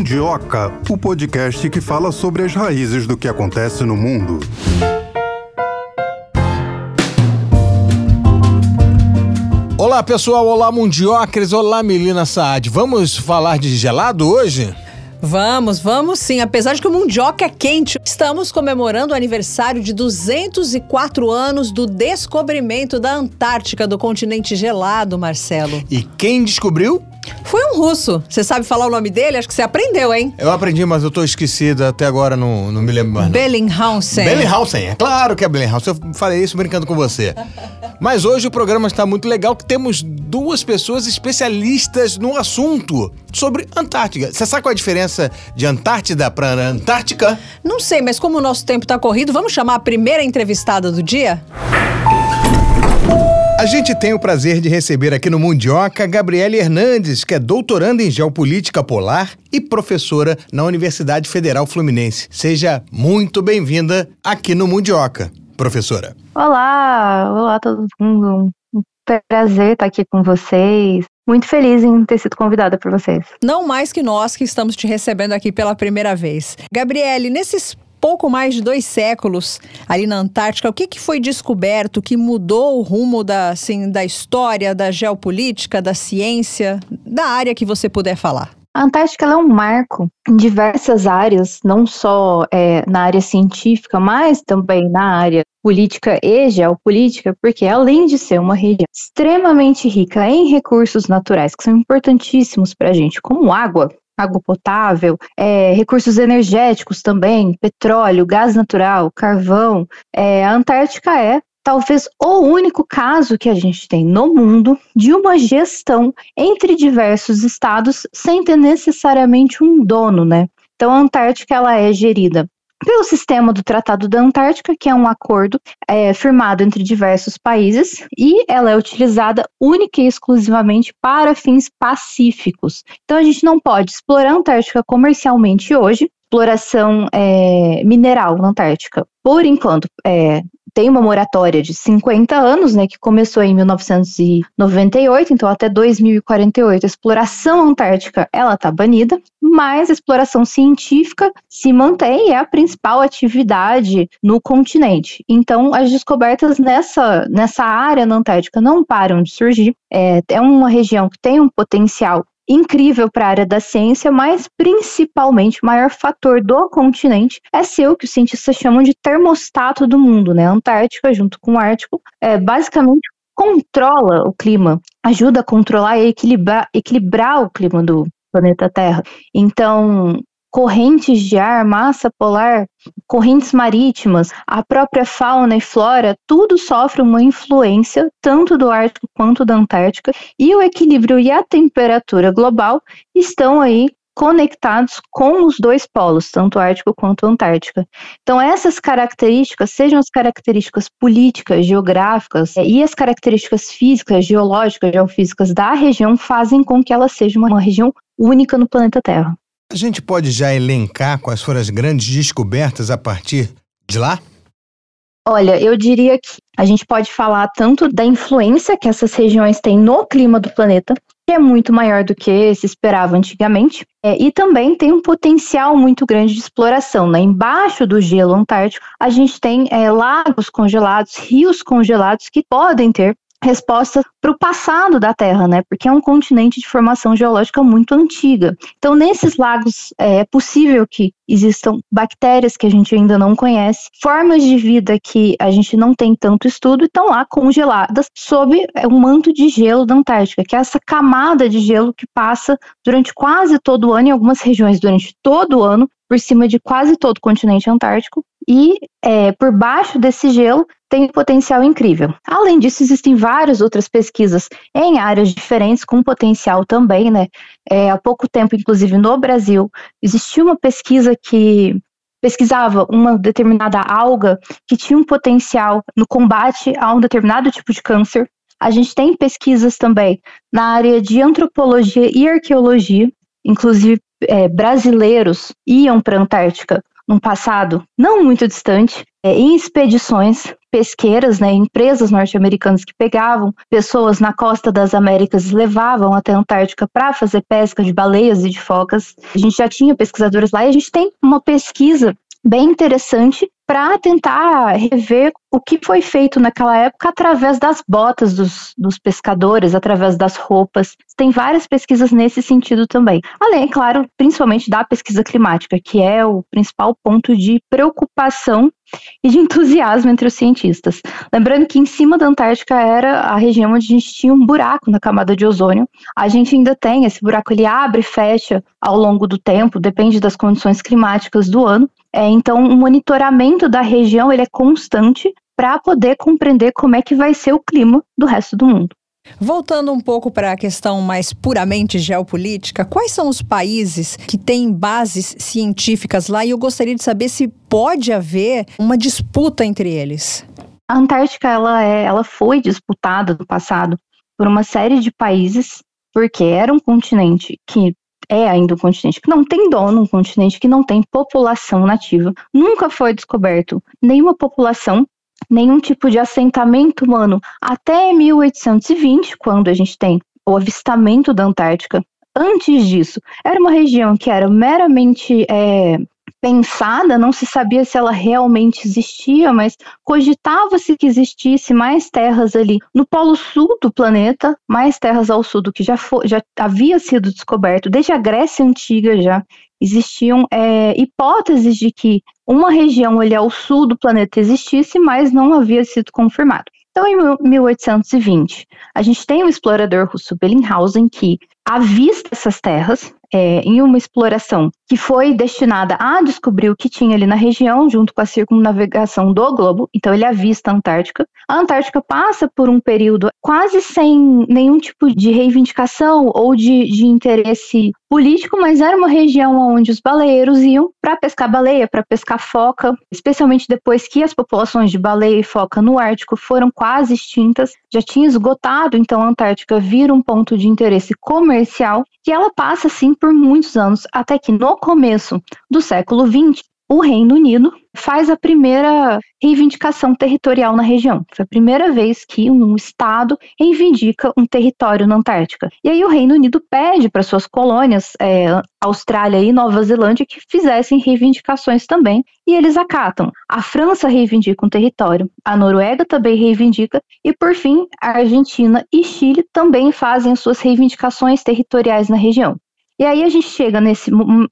Mundioca, o podcast que fala sobre as raízes do que acontece no mundo. Olá pessoal, olá mundiocres, olá Melina Saad. Vamos falar de gelado hoje? Vamos, vamos sim. Apesar de que o Mundioca é quente, estamos comemorando o aniversário de 204 anos do descobrimento da Antártica, do continente gelado, Marcelo. E quem descobriu? Foi um russo. Você sabe falar o nome dele? Acho que você aprendeu, hein? Eu aprendi, mas eu tô esquecido até agora, não, não me lembro mais. Bellinghausen. Bellinghausen, é claro que é Bellinghausen. Eu falei isso brincando com você. Mas hoje o programa está muito legal, que temos duas pessoas especialistas no assunto sobre Antártica. Você sabe qual é a diferença de Antártida para Antártica? Não sei, mas como o nosso tempo está corrido, vamos chamar a primeira entrevistada do dia? A gente tem o prazer de receber aqui no Mundioca Gabriele Hernandes, que é doutoranda em Geopolítica Polar e professora na Universidade Federal Fluminense. Seja muito bem-vinda aqui no Mundioca, professora. Olá, olá todo mundo. Um prazer estar aqui com vocês. Muito feliz em ter sido convidada por vocês. Não mais que nós que estamos te recebendo aqui pela primeira vez. Gabriele, nesses pouco mais de dois séculos ali na Antártica, o que, que foi descoberto que mudou o rumo da, assim, da história, da geopolítica, da ciência, da área que você puder falar? A Antártica é um marco em diversas áreas, não só é, na área científica, mas também na área política e geopolítica, porque além de ser uma região extremamente rica em recursos naturais, que são importantíssimos para a gente, como água, água potável, é, recursos energéticos também, petróleo, gás natural, carvão. É, a Antártica é talvez o único caso que a gente tem no mundo de uma gestão entre diversos estados sem ter necessariamente um dono, né? Então a Antártica ela é gerida pelo sistema do Tratado da Antártica, que é um acordo é, firmado entre diversos países, e ela é utilizada única e exclusivamente para fins pacíficos. Então a gente não pode explorar a Antártica comercialmente hoje, exploração é, mineral na Antártica. Por enquanto, é, tem uma moratória de 50 anos, né, que começou em 1998, então até 2048 a exploração antártica ela está banida, mas a exploração científica se mantém é a principal atividade no continente. Então as descobertas nessa, nessa área na Antártica não param de surgir. É, é uma região que tem um potencial incrível para a área da ciência, mas principalmente o maior fator do continente é ser o que os cientistas chamam de termostato do mundo, né? A Antártica, junto com o Ártico, é, basicamente controla o clima, ajuda a controlar e equilibrar, equilibrar o clima do planeta Terra. Então, correntes de ar, massa polar, correntes marítimas, a própria fauna e flora, tudo sofre uma influência tanto do Ártico quanto da Antártica, e o equilíbrio e a temperatura global estão aí conectados com os dois polos, tanto Ártico quanto Antártica. Então, essas características, sejam as características políticas, geográficas é, e as características físicas, geológicas, geofísicas da região, fazem com que ela seja uma região única no planeta Terra. A gente pode já elencar quais foram as grandes descobertas a partir de lá? Olha, eu diria que a gente pode falar tanto da influência que essas regiões têm no clima do planeta, que é muito maior do que se esperava antigamente, é, e também tem um potencial muito grande de exploração. Né? Embaixo do gelo antártico, a gente tem é, lagos congelados, rios congelados que podem ter resposta para o passado da Terra, né? Porque é um continente de formação geológica muito antiga. Então, nesses lagos é, é possível que existam bactérias que a gente ainda não conhece, formas de vida que a gente não tem tanto estudo, e estão lá congeladas sob é, um manto de gelo da Antártica, que é essa camada de gelo que passa durante quase todo o ano, em algumas regiões durante todo o ano, por cima de quase todo o continente antártico, e é, por baixo desse gelo tem um potencial incrível. Além disso, existem várias outras pesquisas em áreas diferentes com potencial também, né? É, há pouco tempo, inclusive no Brasil, existiu uma pesquisa que pesquisava uma determinada alga que tinha um potencial no combate a um determinado tipo de câncer. A gente tem pesquisas também na área de antropologia e arqueologia, inclusive é, brasileiros iam para a Antártica num passado não muito distante é, em expedições pesqueiras, né, empresas norte-americanas que pegavam pessoas na costa das Américas e levavam até a Antártica para fazer pesca de baleias e de focas. A gente já tinha pesquisadores lá e a gente tem uma pesquisa bem interessante para tentar rever o que foi feito naquela época através das botas dos, dos, pescadores, através das roupas. Tem várias pesquisas nesse sentido também. Além, claro, principalmente da pesquisa climática, que é o principal ponto de preocupação e de entusiasmo entre os cientistas. Lembrando que em cima da Antártica era a região onde a gente tinha um buraco na camada de ozônio. A gente ainda tem esse buraco, ele abre e fecha ao longo do tempo, depende das condições climáticas do ano. É, então, o monitoramento da região ele é constante para poder compreender como é que vai ser o clima do resto do mundo. Voltando um pouco para a questão mais puramente geopolítica, quais são os países que têm bases científicas lá? E eu gostaria de saber se pode haver uma disputa entre eles. A Antártica ela, é, ela foi disputada no passado por uma série de países, porque era um continente que é ainda um continente que não tem dono, um continente que não tem população nativa. Nunca foi descoberto nenhuma população, nenhum tipo de assentamento humano até 1820, quando a gente tem o avistamento da Antártica. Antes disso, era uma região que era meramente é, pensada, não se sabia se ela realmente existia, mas cogitava-se que existisse mais terras ali no polo sul do planeta, mais terras ao sul do que já, já havia sido descoberto desde a Grécia Antiga já. Existiam é, hipóteses de que uma região ali ao sul do planeta existisse, mas não havia sido confirmado. Então, em 1820, a gente tem o explorador russo Bellinghausen que avista essas terras é, em uma exploração que foi destinada a descobrir o que tinha ali na região, junto com a circunnavegação do globo. Então, ele avista a Antártica. A Antártica passa por um período quase sem nenhum tipo de reivindicação ou de, de interesse político, mas era uma região onde os baleeiros iam para pescar baleia, para pescar foca, especialmente depois que as populações de baleia e foca no Ártico foram quase extintas, já tinha esgotado, então a Antártica vira um ponto de interesse comercial, e ela passa assim por muitos anos, até que no começo do século XX, o Reino Unido faz a primeira reivindicação territorial na região. Foi a primeira vez que um Estado reivindica um território na Antártica. E aí o Reino Unido pede para suas colônias, é, Austrália e Nova Zelândia, que fizessem reivindicações também, e eles acatam. A França reivindica um território, a Noruega também reivindica, e por fim, a Argentina e Chile também fazem suas reivindicações territoriais na região. E aí a gente chega nesse,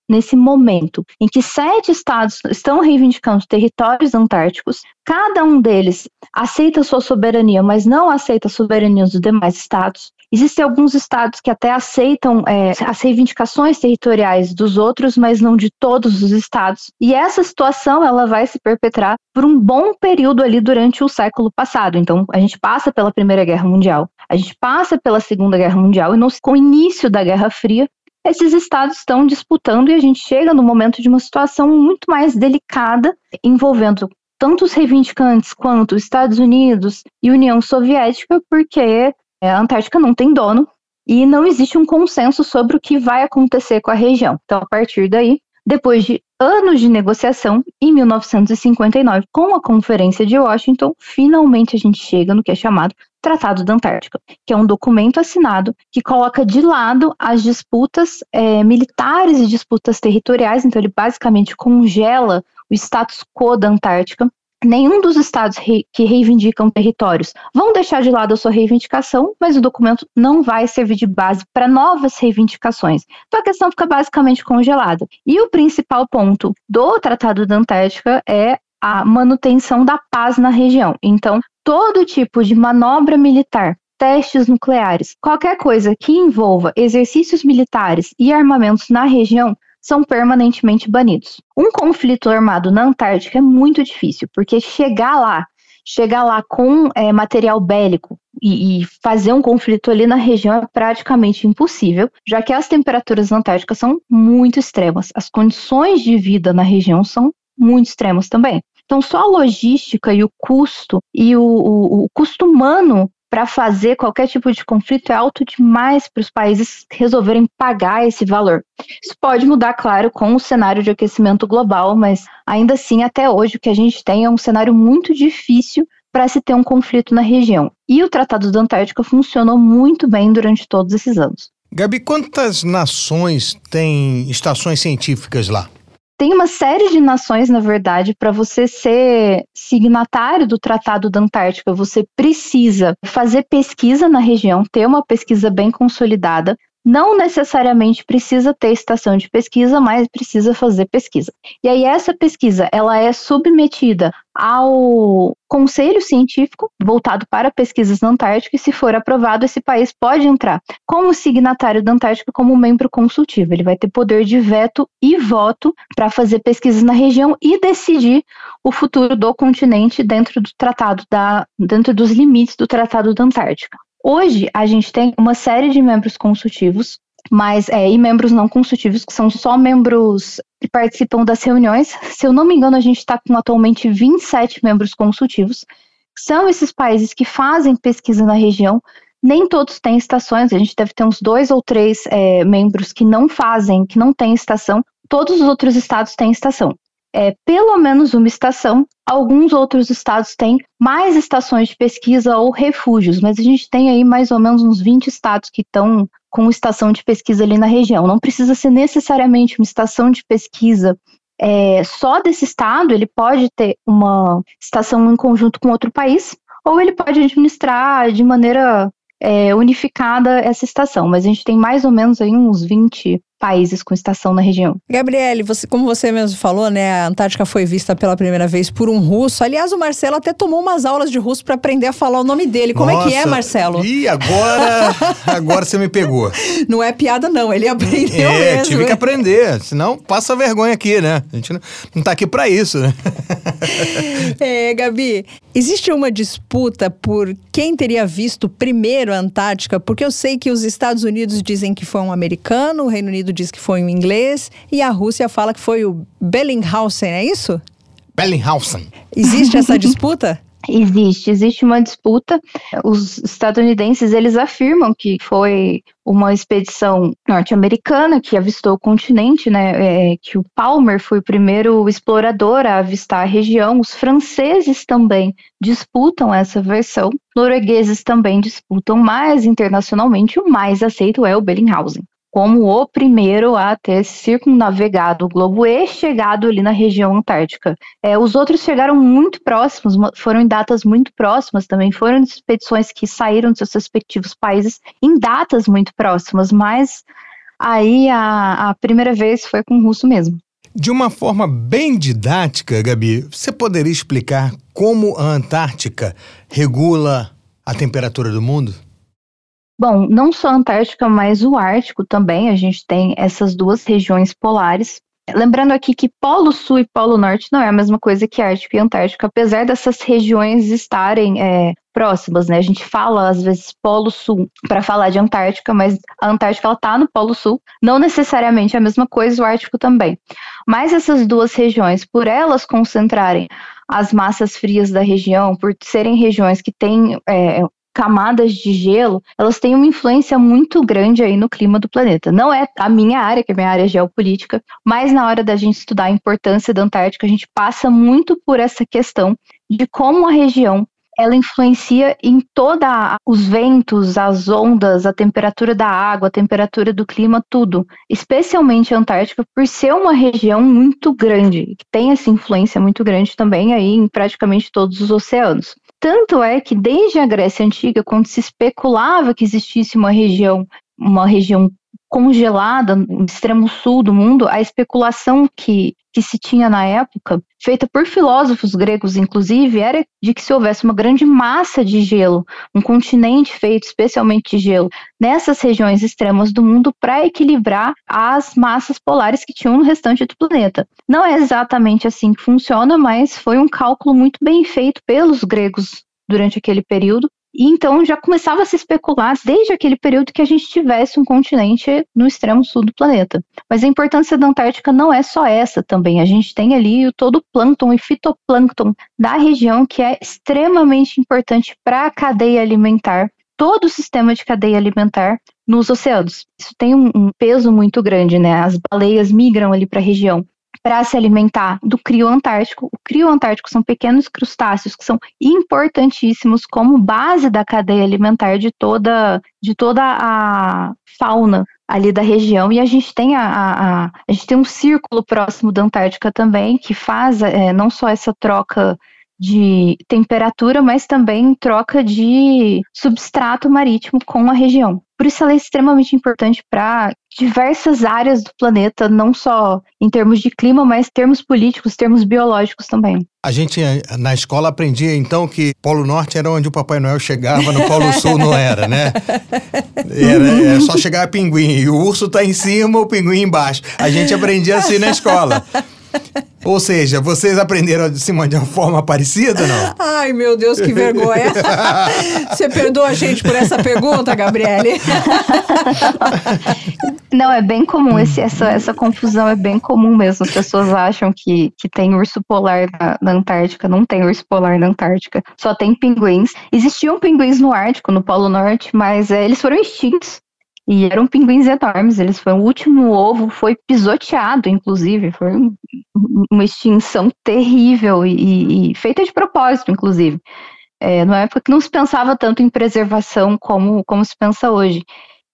nesse momento em que sete estados estão reivindicando territórios antárticos, cada um deles aceita sua soberania, mas não aceita a soberania dos demais estados. Existem alguns estados que até aceitam é, as reivindicações territoriais dos outros, mas não de todos os estados. E essa situação ela vai se perpetrar por um bom período ali durante o século passado. Então, a gente passa pela Primeira Guerra Mundial, a gente passa pela Segunda Guerra Mundial e no, com o início da Guerra Fria, esses estados estão disputando e a gente chega no momento de uma situação muito mais delicada, envolvendo tanto os reivindicantes quanto os Estados Unidos e União Soviética, porque é, a Antártica não tem dono e não existe um consenso sobre o que vai acontecer com a região. Então, a partir daí, depois de anos de negociação, em 1959, com a Conferência de Washington, finalmente a gente chega no que é chamado Tratado da Antártica, que é um documento assinado que coloca de lado as disputas é, militares e disputas territoriais, então ele basicamente congela o status quo da Antártica. Nenhum dos estados rei, que reivindicam territórios vão deixar de lado a sua reivindicação, mas o documento não vai servir de base para novas reivindicações. Então a questão fica basicamente congelada. E o principal ponto do Tratado da Antártica é a manutenção da paz na região. Então, todo tipo de manobra militar, testes nucleares, qualquer coisa que envolva exercícios militares e armamentos na região são permanentemente banidos. Um conflito armado na Antártica é muito difícil, porque chegar lá, chegar lá com é, material bélico e, e, fazer um conflito ali na região é praticamente impossível, já que as temperaturas na Antártica são muito extremas. As condições de vida na região são muito extremos também. Então, só a logística e o custo e o, o, o custo humano para fazer qualquer tipo de conflito é alto demais para os países resolverem pagar esse valor. Isso pode mudar, claro, com o cenário de aquecimento global, mas ainda assim, até hoje, o que a gente tem é um cenário muito difícil para se ter um conflito na região. E o Tratado da Antártica funcionou muito bem durante todos esses anos. Gabi, quantas nações têm estações científicas lá? Tem uma série de nações, na verdade, para você ser signatário do Tratado da Antártica, você precisa fazer pesquisa na região, ter uma pesquisa bem consolidada, não necessariamente precisa ter estação de pesquisa, mas precisa fazer pesquisa. E aí essa pesquisa, ela é submetida ao conselho científico voltado para pesquisas na Antártica e se for aprovado, esse país pode entrar como signatário da Antártica como membro consultivo. Ele vai ter poder de veto e voto para fazer pesquisas na região e decidir o futuro do continente dentro do tratado da dentro dos limites do Tratado da Antártica. Hoje, a gente tem uma série de membros consultivos, mas é, e membros não consultivos, que são só membros que participam das reuniões. Se eu não me engano, a gente está com atualmente 27 membros consultivos. São esses países que fazem pesquisa na região. Nem todos têm estações, a gente deve ter uns dois ou três é, membros que não fazem, que não têm estação. Todos os outros estados têm estação é, pelo menos uma estação. Alguns outros estados têm mais estações de pesquisa ou refúgios, mas a gente tem aí mais ou menos uns 20 estados que estão com estação de pesquisa ali na região. Não precisa ser necessariamente uma estação de pesquisa é, só desse estado, ele pode ter uma estação em conjunto com outro país, ou ele pode administrar de maneira é, unificada essa estação, mas a gente tem mais ou menos aí uns 20 países com estação na região. Gabriele, você, como você mesmo falou, né, a Antártica foi vista pela primeira vez por um russo. Aliás, o Marcelo até tomou umas aulas de russo para aprender a falar o nome dele. Como Nossa, é que é, Marcelo? E agora, agora você me pegou. Não é piada não, ele aprendeu é, mesmo. tive que aprender, senão passa vergonha aqui, né? A gente não, não tá aqui para isso, né? é, Gabi, existe uma disputa por quem teria visto primeiro a Antártica, porque eu sei que os Estados Unidos dizem que foi um americano, o Reino Unido Unido diz que foi um inglês e a Rússia fala que foi o Bellinghausen, é isso? Bellinghausen. Existe essa disputa? Existe, existe uma disputa. Os estadunidenses eles afirmam que foi uma expedição norte-americana que avistou o continente, né? É, que o Palmer foi o primeiro explorador a avistar a região. Os franceses também disputam essa versão. Noruegueses também disputam, mas internacionalmente o mais aceito é o Bellinghausen como o primeiro a ter circunnavegado o globo e chegado ali na região antártica. É, os outros chegaram muito próximos, foram em datas muito próximas também, foram expedições que saíram de seus respectivos países em datas muito próximas, mas aí a, a primeira vez foi com o russo mesmo. De uma forma bem didática, Gabi, você poderia explicar como a Antártica regula a temperatura do mundo? Bom, não só a Antártica, mas o Ártico também, a gente tem essas duas regiões polares. Lembrando aqui que Polo Sul e Polo Norte não é a mesma coisa que Ártico e Antártico, apesar dessas regiões estarem é, próximas, né? A gente fala às vezes Polo Sul para falar de Antártica, mas a Antártica ela tá no Polo Sul, não necessariamente a mesma coisa o Ártico também. Mas essas duas regiões, por elas concentrarem as massas frias da região, por serem regiões que têm é, camadas de gelo, elas têm uma influência muito grande aí no clima do planeta. Não é a minha área, que é a minha área geopolítica, mas na hora da gente estudar a importância da Antártica, a gente passa muito por essa questão de como a região ela influencia em toda os ventos, as ondas, a temperatura da água, a temperatura do clima, tudo. Especialmente a Antártica, por ser uma região muito grande, que tem essa influência muito grande também aí em praticamente todos os oceanos. Tanto é que desde a Grécia Antiga, quando se especulava que existisse uma região, uma região congelada no extremo sul do mundo, a especulação que, que se tinha na época, feita por filósofos gregos inclusive, era de que se houvesse uma grande massa de gelo, um continente feito especialmente de gelo, nessas regiões extremas do mundo para equilibrar as massas polares que tinham no restante do planeta. Não é exatamente assim que funciona, mas foi um cálculo muito bem feito pelos gregos durante aquele período E então já começava a se especular desde aquele período que a gente tivesse um continente no extremo sul do planeta. Mas a importância da Antártica não é só essa também. A gente tem ali todo o plâncton e fitoplâncton da região que é extremamente importante para a cadeia alimentar, todo o sistema de cadeia alimentar nos oceanos. Isso tem um, um peso muito grande, né? As baleias migram ali para a região para se alimentar do crio antártico. O crio antártico são pequenos crustáceos que são importantíssimos como base da cadeia alimentar de toda, de toda a fauna ali da região e a gente tem a, a, a, a gente tem um círculo próximo da Antártica também que faz é, não só essa troca de temperatura, mas também troca de substrato marítimo com a região. Por isso ela é extremamente importante para diversas áreas do planeta, não só em termos de clima, mas termos políticos, termos biológicos também. A gente na escola aprendia então que Polo Norte era onde o Papai Noel chegava, no Polo Sul não era, né? Era, era só chegar pinguim e o urso está em cima, o pinguim embaixo. A gente aprendia assim na escola. Ou seja, vocês aprenderam de cima de uma forma parecida, não? Ai, meu Deus, que vergonha. Você perdoa a gente por essa pergunta, Gabriele? Não, é bem comum, esse, essa, essa confusão é bem comum mesmo. As pessoas acham que, que tem urso polar na, na Antártica, não tem urso polar na Antártica, só tem pinguins. Existiam pinguins no Ártico, no Polo Norte, mas é, eles foram extintos. E eram pinguins enormes, eles foram o último ovo, foi pisoteado, inclusive, foi uma extinção terrível e, e feita de propósito, inclusive. É, numa época que não se pensava tanto em preservação como, como se pensa hoje.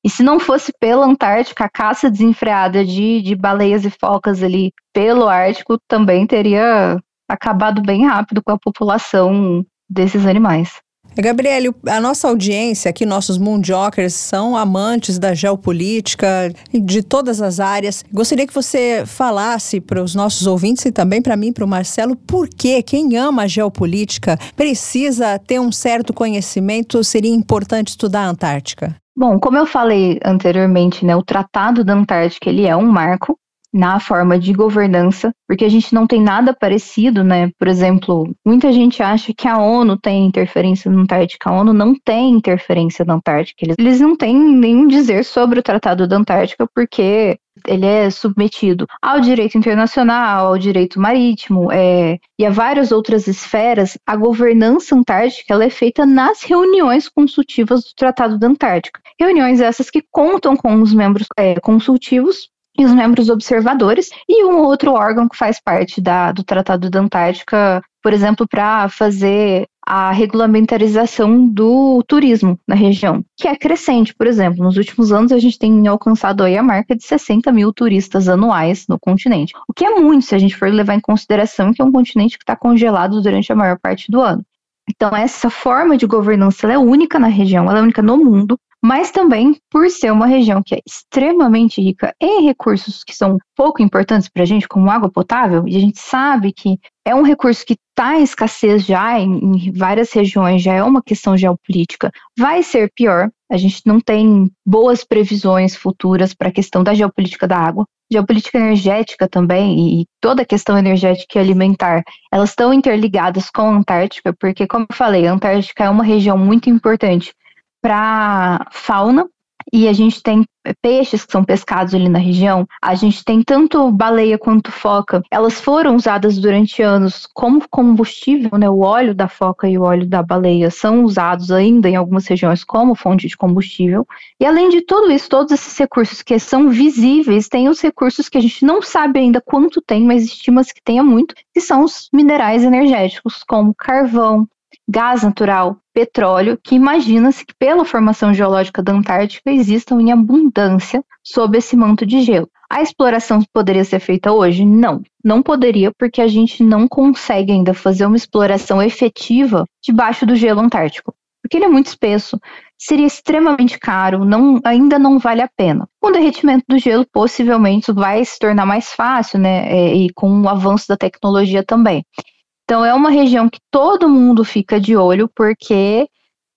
E se não fosse pela Antártica, a caça desenfreada de, de baleias e focas ali pelo Ártico também teria acabado bem rápido com a população desses animais. Gabriele, a nossa audiência aqui, nossos Moonjokers, são amantes da geopolítica, de todas as áreas. Gostaria que você falasse para os nossos ouvintes e também para mim, para o Marcelo, por que quem ama a geopolítica precisa ter um certo conhecimento, seria importante estudar a Antártica? Bom, como eu falei anteriormente, né, o Tratado da Antártica ele é um marco na forma de governança, porque a gente não tem nada parecido, né? Por exemplo, muita gente acha que a ONU tem interferência na Antártica. A ONU não tem interferência na Antártica. Eles, eles não têm nenhum dizer sobre o Tratado da Antártica, porque ele é submetido ao direito internacional, ao direito marítimo é, e a várias outras esferas, a governança antártica é feita nas reuniões consultivas do Tratado da Antártica. Reuniões essas que contam com os membros é, consultivos e os membros observadores, e um outro órgão que faz parte da, do Tratado da Antártica, por exemplo, para fazer a regulamentarização do turismo na região, que é crescente, por exemplo. Nos últimos anos, a gente tem alcançado aí a marca de 60 mil turistas anuais no continente, o que é muito se a gente for levar em consideração que é um continente que está congelado durante a maior parte do ano. Então, essa forma de governança é única na região, ela é única no mundo, mas também por ser uma região que é extremamente rica em recursos que são pouco importantes para a gente, como água potável, e a gente sabe que é um recurso que está em escassez já em, em várias regiões, já é uma questão geopolítica, vai ser pior. A gente não tem boas previsões futuras para a questão da geopolítica da água geopolítica energética também e toda a questão energética e alimentar, elas estão interligadas com a Antártica, porque, como eu falei, a Antártica é uma região muito importante para fauna e a gente tem peixes que são pescados ali na região, a gente tem tanto baleia quanto foca. Elas foram usadas durante anos como combustível, né? O óleo da foca e o óleo da baleia são usados ainda em algumas regiões como fonte de combustível. E além de tudo isso, todos esses recursos que são visíveis, tem os recursos que a gente não sabe ainda quanto tem, mas estima-se que tenha muito, que são os minerais energéticos, como carvão, gás natural, petróleo, que imagina-se que pela formação geológica da Antártica existam em abundância sob esse manto de gelo. A exploração poderia ser feita hoje? Não, não poderia, porque a gente não consegue ainda fazer uma exploração efetiva debaixo do gelo antártico, porque ele é muito espesso, seria extremamente caro, não, ainda não vale a pena. O derretimento do gelo, possivelmente vai se tornar mais fácil, né? É, e com o avanço da tecnologia também. Então, é uma região que todo mundo fica de olho, porque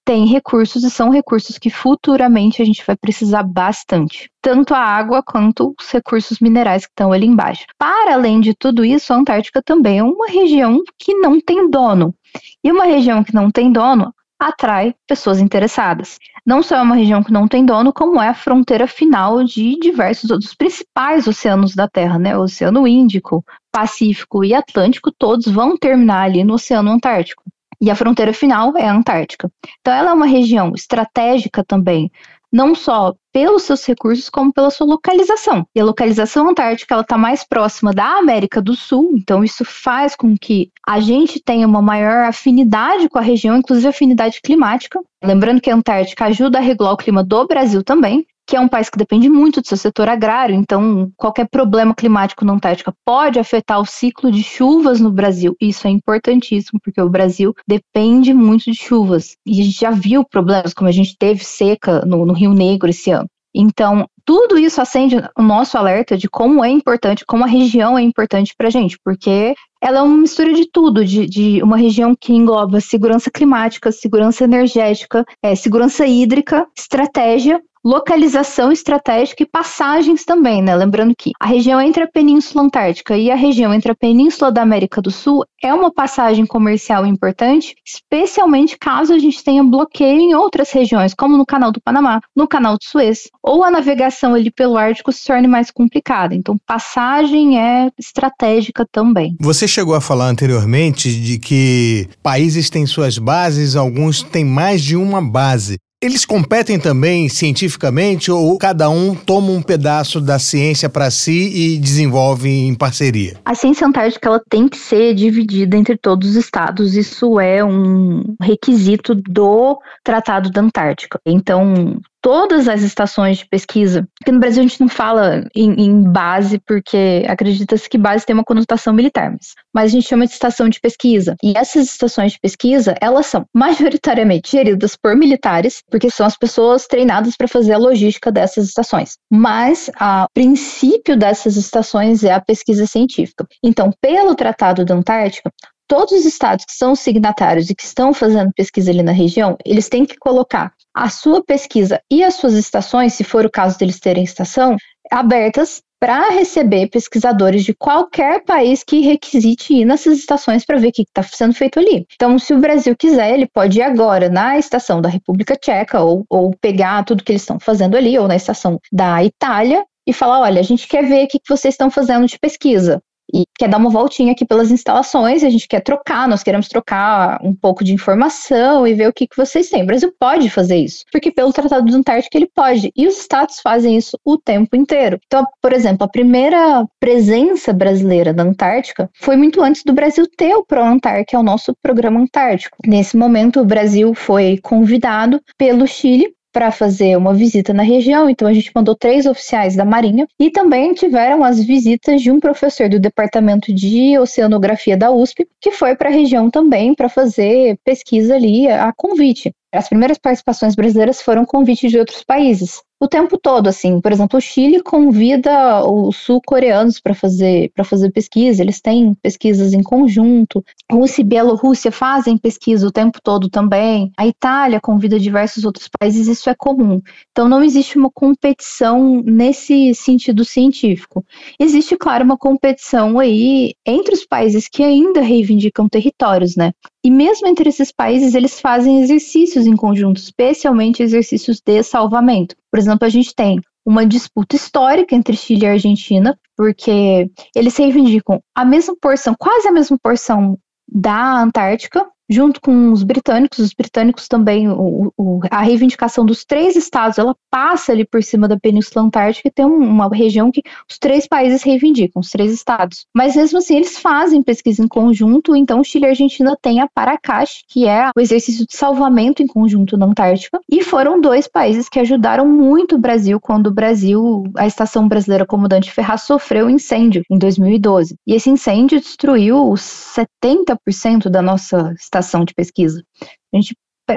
tem recursos e são recursos que futuramente a gente vai precisar bastante. Tanto a água quanto os recursos minerais que estão ali embaixo. Para além de tudo isso, a Antártica também é uma região que não tem dono. E uma região que não tem dono, atrai pessoas interessadas. Não só é uma região que não tem dono, como é a fronteira final de diversos dos principais oceanos da Terra, né? O Oceano Índico, Pacífico e Atlântico, todos vão terminar ali no Oceano Antártico. E a fronteira final é a Antártica. Então, ela é uma região estratégica também, não só pelos seus recursos, como pela sua localização. E a localização antártica ela está mais próxima da América do Sul, então isso faz com que a gente tenha uma maior afinidade com a região, inclusive afinidade climática. Lembrando que a Antártica ajuda a regular o clima do Brasil também que é um país que depende muito do seu setor agrário, então qualquer problema climático na Antártica pode afetar o ciclo de chuvas no Brasil. Isso é importantíssimo, porque o Brasil depende muito de chuvas. E a gente já viu problemas, como a gente teve seca no, no Rio Negro esse ano. Então, tudo isso acende o nosso alerta de como é importante, como a região é importante para a gente, porque ela é uma mistura de tudo, de, de, uma região que engloba segurança climática, segurança energética, é, segurança hídrica, estratégia, localização estratégica e passagens também, né? Lembrando que a região entre a Península Antártica e a região entre a Península da América do Sul é uma passagem comercial importante, especialmente caso a gente tenha bloqueio em outras regiões, como no Canal do Panamá, no Canal do Suez, ou a navegação ali pelo Ártico se torne mais complicada. Então, passagem é estratégica também. Você chegou a falar anteriormente de que países têm suas bases, alguns têm mais de uma base. Eles competem também cientificamente ou cada um toma um pedaço da ciência para si e desenvolve em parceria? A ciência antártica ela tem que ser dividida entre todos os estados. Isso é um requisito do Tratado da Antártica. Então, todas as estações de pesquisa. Porque no Brasil a gente não fala em, em base, porque acredita-se que base tem uma conotação militar, mas, mas a gente chama de estação de pesquisa. E essas estações de pesquisa, elas são majoritariamente geridas por militares, porque são as pessoas treinadas para fazer a logística dessas estações. Mas o princípio dessas estações é a pesquisa científica. Então, pelo Tratado da Antártica, todos os estados que são signatários e que estão fazendo pesquisa ali na região, eles têm que colocar a sua pesquisa e as suas estações, se for o caso deles terem estação, abertas para receber pesquisadores de qualquer país que requisite ir nessas estações para ver o que está sendo feito ali. Então, se o Brasil quiser, ele pode ir agora na estação da República Tcheca ou, ou pegar tudo que eles estão fazendo ali, ou na estação da Itália e falar: olha, a gente quer ver o que vocês estão fazendo de pesquisa e quer dar uma voltinha aqui pelas instalações, a gente quer trocar, nós queremos trocar um pouco de informação e ver o que, que vocês têm. O Brasil pode fazer isso, porque pelo Tratado do Antártico ele pode, e os estados fazem isso o tempo inteiro. Então, por exemplo, a primeira presença brasileira na Antártica foi muito antes do Brasil ter o ProAntar, que é o nosso programa antártico. Nesse momento, o Brasil foi convidado pelo Chile para fazer uma visita na região, então a gente mandou três oficiais da Marinha e também tiveram as visitas de um professor do Departamento de Oceanografia da USP, que foi para a região também para fazer pesquisa ali a convite. As primeiras participações brasileiras foram convite de outros países o tempo todo, assim. Por exemplo, o Chile convida os sul-coreanos para fazer para fazer pesquisa, eles têm pesquisas em conjunto. Rússia e Bielorrússia fazem pesquisa o tempo todo também. A Itália convida diversos outros países, isso é comum. Então não existe uma competição nesse sentido científico. Existe, claro, uma competição aí entre os países que ainda reivindicam territórios, né? E mesmo entre esses países, eles fazem exercícios em conjunto, especialmente exercícios de salvamento. Por exemplo, a gente tem uma disputa histórica entre Chile e Argentina, porque eles reivindicam a mesma porção, quase a mesma porção da Antártica, junto com os britânicos, os britânicos também, o, o, a reivindicação dos três estados, ela passa ali por cima da Península Antártica e tem uma região que os três países reivindicam, os três estados. Mas mesmo assim, eles fazem pesquisa em conjunto, então Chile e Argentina têm a Paracash, que é o exercício de salvamento em conjunto na Antártica, e foram dois países que ajudaram muito o Brasil quando o Brasil, a estação brasileira comandante Ferraz sofreu um incêndio em 2012. E esse incêndio destruiu 70% da nossa estação estação de pesquisa. A gente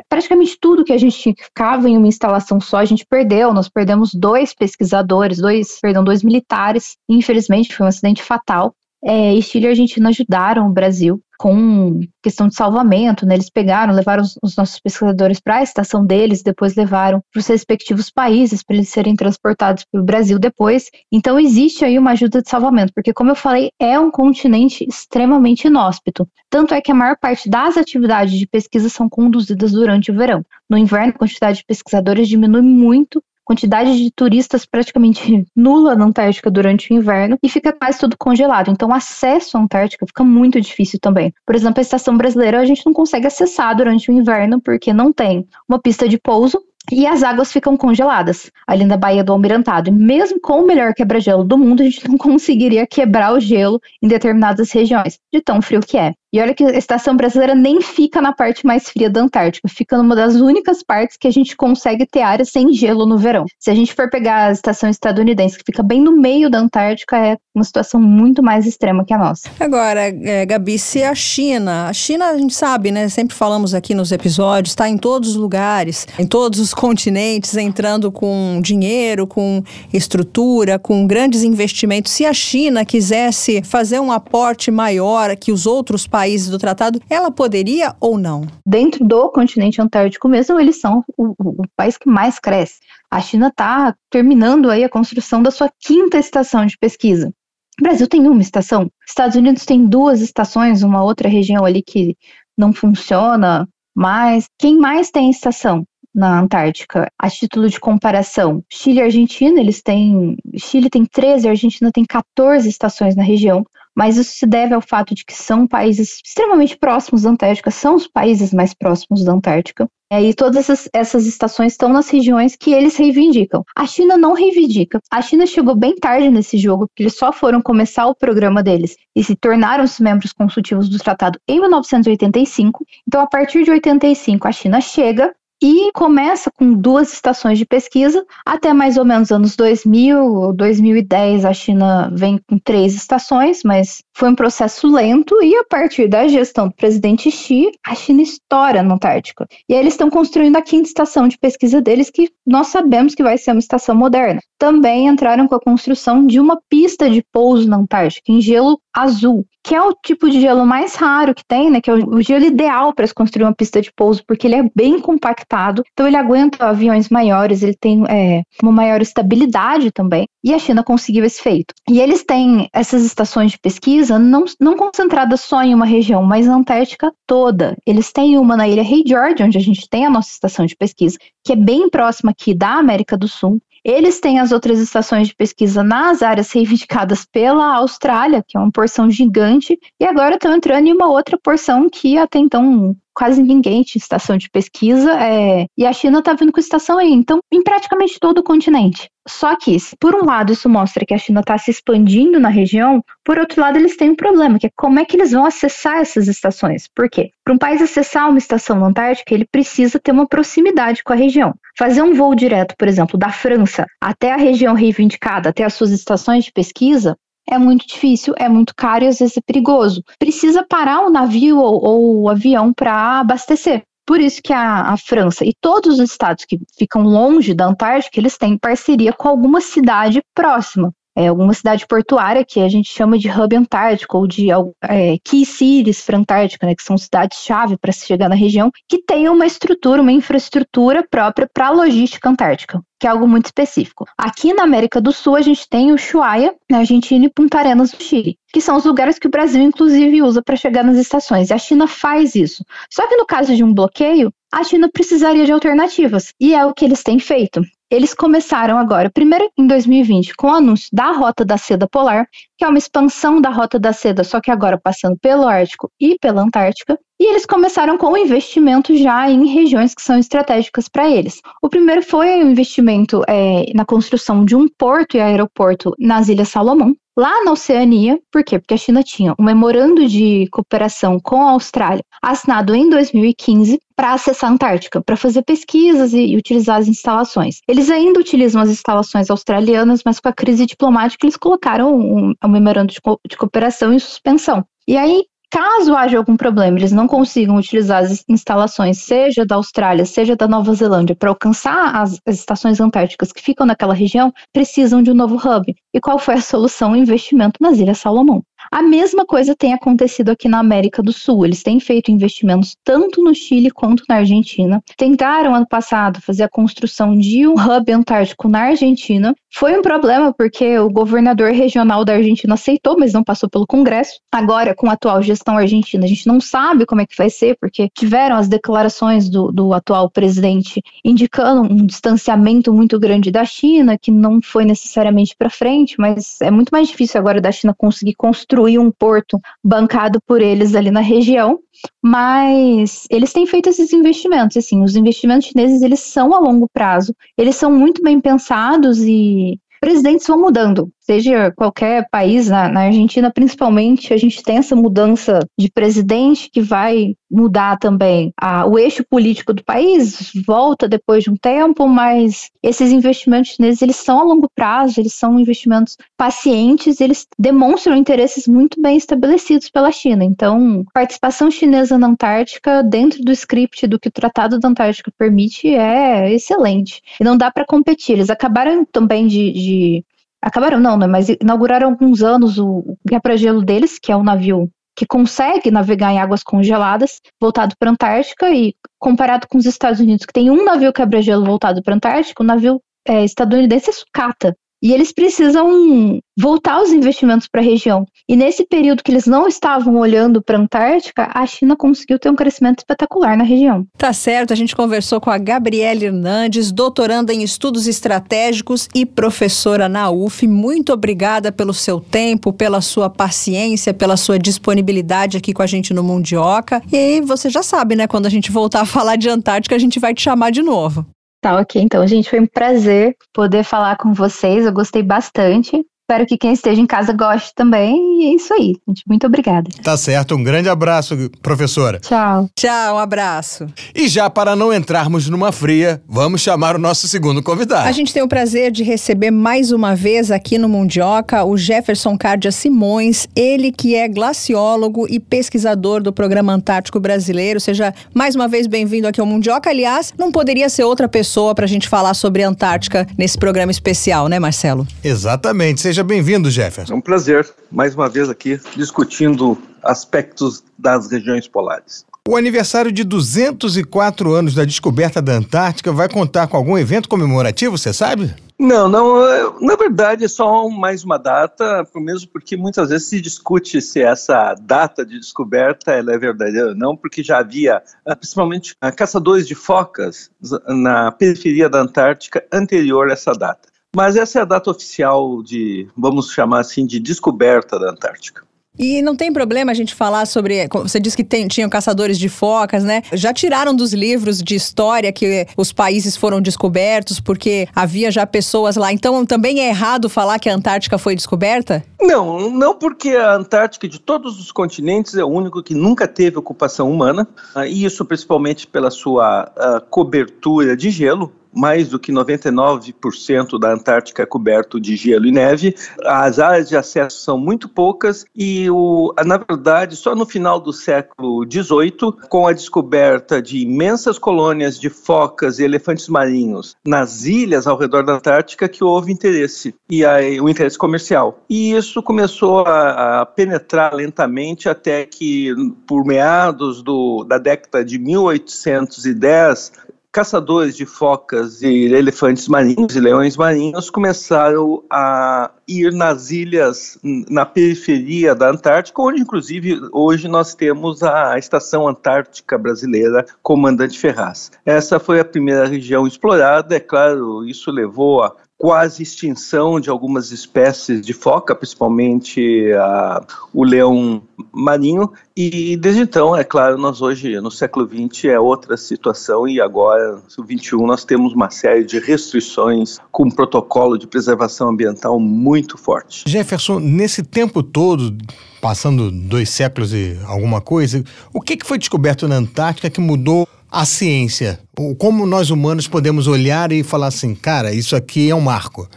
praticamente tudo que a gente ficava em uma instalação só, a gente perdeu. Nós perdemos dois pesquisadores, dois, perdão, dois militares. Infelizmente, foi um acidente fatal. É, e Chile e Argentina ajudaram o Brasil com questão de salvamento, né? Eles pegaram, levaram os, os nossos pesquisadores para a estação deles, depois levaram para os respectivos países para eles serem transportados para o Brasil depois. Então existe aí uma ajuda de salvamento, porque como eu falei, é um continente extremamente inóspito. Tanto é que a maior parte das atividades de pesquisa são conduzidas durante o verão. No inverno, a quantidade de pesquisadores diminui muito quantidade de turistas praticamente nula na Antártica durante o inverno e fica quase tudo congelado. Então, o acesso à Antártica fica muito difícil também. Por exemplo, a estação brasileira a gente não consegue acessar durante o inverno porque não tem uma pista de pouso e as águas ficam congeladas ali na Baía do Almirantado. E mesmo com o melhor quebra-gelo do mundo, a gente não conseguiria quebrar o gelo em determinadas regiões, de tão frio que é. E olha que a estação brasileira nem fica na parte mais fria da Antártica, fica numa das únicas partes que a gente consegue ter área sem gelo no verão. Se a gente for pegar a estação estadunidense, que fica bem no meio da Antártica, é uma situação muito mais extrema que a nossa. Agora, é, Gabi, se a China, a China a gente sabe, né? Sempre falamos aqui nos episódios, está em todos os lugares, em todos os continentes, entrando com dinheiro, com estrutura, com grandes investimentos. Se a China quisesse fazer um aporte maior que os outros países, países do tratado, ela poderia ou não? Dentro do continente antártico mesmo, eles são o, o, país que mais cresce. A China está terminando aí a construção da sua quinta estação de pesquisa. O Brasil tem uma estação. Estados Unidos tem duas estações, uma outra região ali que não funciona, mas quem mais tem estação? na Antártica. A título de comparação, Chile e Argentina, eles têm. Chile tem 13, a Argentina tem 14 estações na região mas isso se deve ao fato de que são países extremamente próximos da Antártica, são os países mais próximos da Antártica. E todas essas, essas, estações estão nas regiões que eles reivindicam. A China não reivindica. A China chegou bem tarde nesse jogo, porque eles só foram começar o programa deles e se tornaram-se membros consultivos do tratado em 1985. Então, a partir de 85, a China chega e começa com duas estações de pesquisa, até mais ou menos anos 2000 ou 2010 a China vem com três estações, mas foi um processo lento e a partir da gestão do presidente Xi, a China estoura na Antártica. E aí eles estão construindo a quinta estação de pesquisa deles, que nós sabemos que vai ser uma estação moderna. Também entraram com a construção de uma pista de pouso na Antártica, em gelo azul, que é o tipo de gelo mais raro que tem, né? Que é o gelo ideal para se construir uma pista de pouso, porque ele é bem compactado, então ele aguenta aviões maiores, ele tem é, uma maior estabilidade também. E a China conseguiu esse feito. E eles têm essas estações de pesquisa não, não concentradas só em uma região, mas na Antártica toda. Eles têm uma na ilha Rei George, onde a gente tem a nossa estação de pesquisa, que é bem próxima aqui da América do Sul. Eles têm as outras estações de pesquisa nas áreas reivindicadas pela Austrália, que é uma porção gigante, e agora estão entrando em uma outra porção que até então quase ninguém tinha estação de pesquisa, é, e a China está vindo com estação aí, então, em praticamente todo o continente. Só que, por um lado, isso mostra que a China está se expandindo na região, por outro lado, eles têm um problema, que é como é que eles vão acessar essas estações. Por quê? Para um país acessar uma estação Antártica, ele precisa ter uma proximidade com a região. Fazer um voo direto, por exemplo, da França até a região reivindicada, até as suas estações de pesquisa, é muito difícil, é muito caro e às vezes é perigoso. Precisa parar o navio ou, ou o avião para abastecer. Por isso que a, a, França e todos os estados que ficam longe da Antártica, eles têm parceria com alguma cidade próxima. É, alguma cidade portuária que a gente chama de hub antártico ou de é, key cities para Antártica, né, que são cidades-chave para se chegar na região, que tem uma estrutura, uma infraestrutura própria para a logística antártica que é algo muito específico. Aqui na América do Sul, a gente tem o Ushuaia, na Argentina, e Punta Arenas, no Chile, que são os lugares que o Brasil, inclusive, usa para chegar nas estações. E a China faz isso. Só que no caso de um bloqueio, a China precisaria de alternativas, e é o que eles têm feito. Eles começaram agora, primeiro em 2020, com o anúncio da Rota da Seda Polar, que é uma expansão da Rota da Seda, só que agora passando pelo Ártico e pela Antártica. E eles começaram com o investimento já em regiões que são estratégicas para eles. O primeiro foi o investimento é, na construção de um porto e aeroporto nas Ilhas Salomão, lá na Oceania. Por quê? Porque a China tinha um memorando de cooperação com a Austrália assinado em 2015 para acessar a Antártica, para fazer pesquisas e, e, utilizar as instalações. Eles ainda utilizam as instalações australianas, mas com a crise diplomática eles colocaram um, um memorando de, co de cooperação em suspensão. E aí, Caso haja algum problema, eles não consigam utilizar as instalações, seja da Austrália, seja da Nova Zelândia, para alcançar as, as, estações antárticas que ficam naquela região, precisam de um novo hub. E qual foi a solução? O investimento nas Ilhas Salomão. A mesma coisa tem acontecido aqui na América do Sul. Eles têm feito investimentos tanto no Chile quanto na Argentina. Tentaram ano passado fazer a construção de um hub antártico na Argentina. Foi um problema porque o governador regional da Argentina aceitou, mas não passou pelo Congresso. Agora, com a atual gestão argentina, a gente não sabe como é que vai ser, porque tiveram as declarações do, do atual presidente indicando um distanciamento muito grande da China, que não foi necessariamente para frente, mas é muito mais difícil agora da China conseguir construir um porto bancado por eles ali na região. Mas eles têm feito esses investimentos, assim, os investimentos chineses eles são a longo prazo, eles são muito bem pensados e presidentes vão mudando seja qualquer país, na, na, Argentina principalmente, a gente tem essa mudança de presidente que vai mudar também o eixo político do país, volta depois de um tempo, mas esses investimentos chineses, eles são a longo prazo, eles são investimentos pacientes, eles demonstram interesses muito bem estabelecidos pela China. Então, participação chinesa na Antártica, dentro do script do que o Tratado da Antártica permite, é excelente. E não dá para competir. Eles acabaram também de, de Acabaram não, né? Mas inauguraram alguns anos o, o guerra-gelo deles, que é um navio que consegue navegar em águas congeladas, voltado para a Antártica, e comparado com os Estados Unidos, que tem um navio quebra-gelo voltado para a Antártica, o navio é, estadunidense é sucata. E eles precisam voltar os investimentos para a região. E nesse período que eles não estavam olhando para a Antártica, a China conseguiu ter um crescimento espetacular na região. Tá certo, a gente conversou com a Gabriela Hernandes, doutoranda em estudos estratégicos e professora na UF. Muito obrigada pelo seu tempo, pela sua paciência, pela sua disponibilidade aqui com a gente no Mundioca. E você já sabe, né? Quando a gente voltar a falar de Antártica, a gente vai te chamar de novo. Tá, ok. Então, gente, foi um prazer poder falar com vocês. Eu gostei bastante. Espero que quem esteja em casa goste também. E é isso aí, gente. Muito obrigada. Tá certo. Um grande abraço, professora. Tchau. Tchau, um abraço. E já para não entrarmos numa fria, vamos chamar o nosso segundo convidado. A gente tem o prazer de receber mais uma vez aqui no Mundioca o Jefferson Cardia Simões, ele que é glaciólogo e pesquisador do Programa Antártico Brasileiro. Seja mais uma vez bem-vindo aqui ao Mundioca. Aliás, não poderia ser outra pessoa para a gente falar sobre Antártica nesse programa especial, né, Marcelo? Exatamente. Seja Seja bem-vindo, Jefferson. É um prazer, mais uma vez aqui, discutindo aspectos das regiões polares. O aniversário de 204 anos da descoberta da Antártica vai contar com algum evento comemorativo, você sabe? Não, não. É, na verdade, é só mais uma data, mesmo porque muitas vezes se discute se essa data de descoberta ela é verdadeira ou não, porque já havia, ah, principalmente, caçadores de focas na periferia da Antártica anterior a essa data. Mas essa é a data oficial de, vamos chamar assim, de descoberta da Antártica. E não tem problema a gente falar sobre. Você disse que tem, tinham caçadores de focas, né? Já tiraram dos livros de história que os países foram descobertos porque havia já pessoas lá. Então também é errado falar que a Antártica foi descoberta? Não, não porque a Antártica de todos os continentes é o único que nunca teve ocupação humana, ah, e isso principalmente pela sua uh, cobertura de gelo mais do que 99% da Antártica é coberto de gelo e neve. As áreas de acesso são muito poucas e, o, na verdade, só no final do século XVIII, com a descoberta de imensas colônias de focas e elefantes marinhos nas ilhas ao redor da Antártica, que houve interesse e aí, o interesse comercial. E isso começou a, a penetrar lentamente até que, por meados do, da década de 1810, caçadores de focas e elefantes marinhos e leões marinhos começaram a ir nas ilhas na periferia da Antártica, onde inclusive hoje nós temos a Estação Antártica Brasileira Comandante Ferraz. Essa foi a primeira região explorada, é claro, isso levou a quase extinção de algumas espécies de foca, principalmente a, o leão marinho, e desde então, é claro, nós hoje, no século XX, é outra situação, e agora, no XXI, nós temos uma série de restrições com um protocolo de preservação ambiental muito forte. Jefferson, nesse tempo todo, passando dois séculos e alguma coisa, o que, que foi descoberto na Antártica que mudou a ciência? Como nós humanos podemos olhar e falar assim, cara, isso aqui é um marco?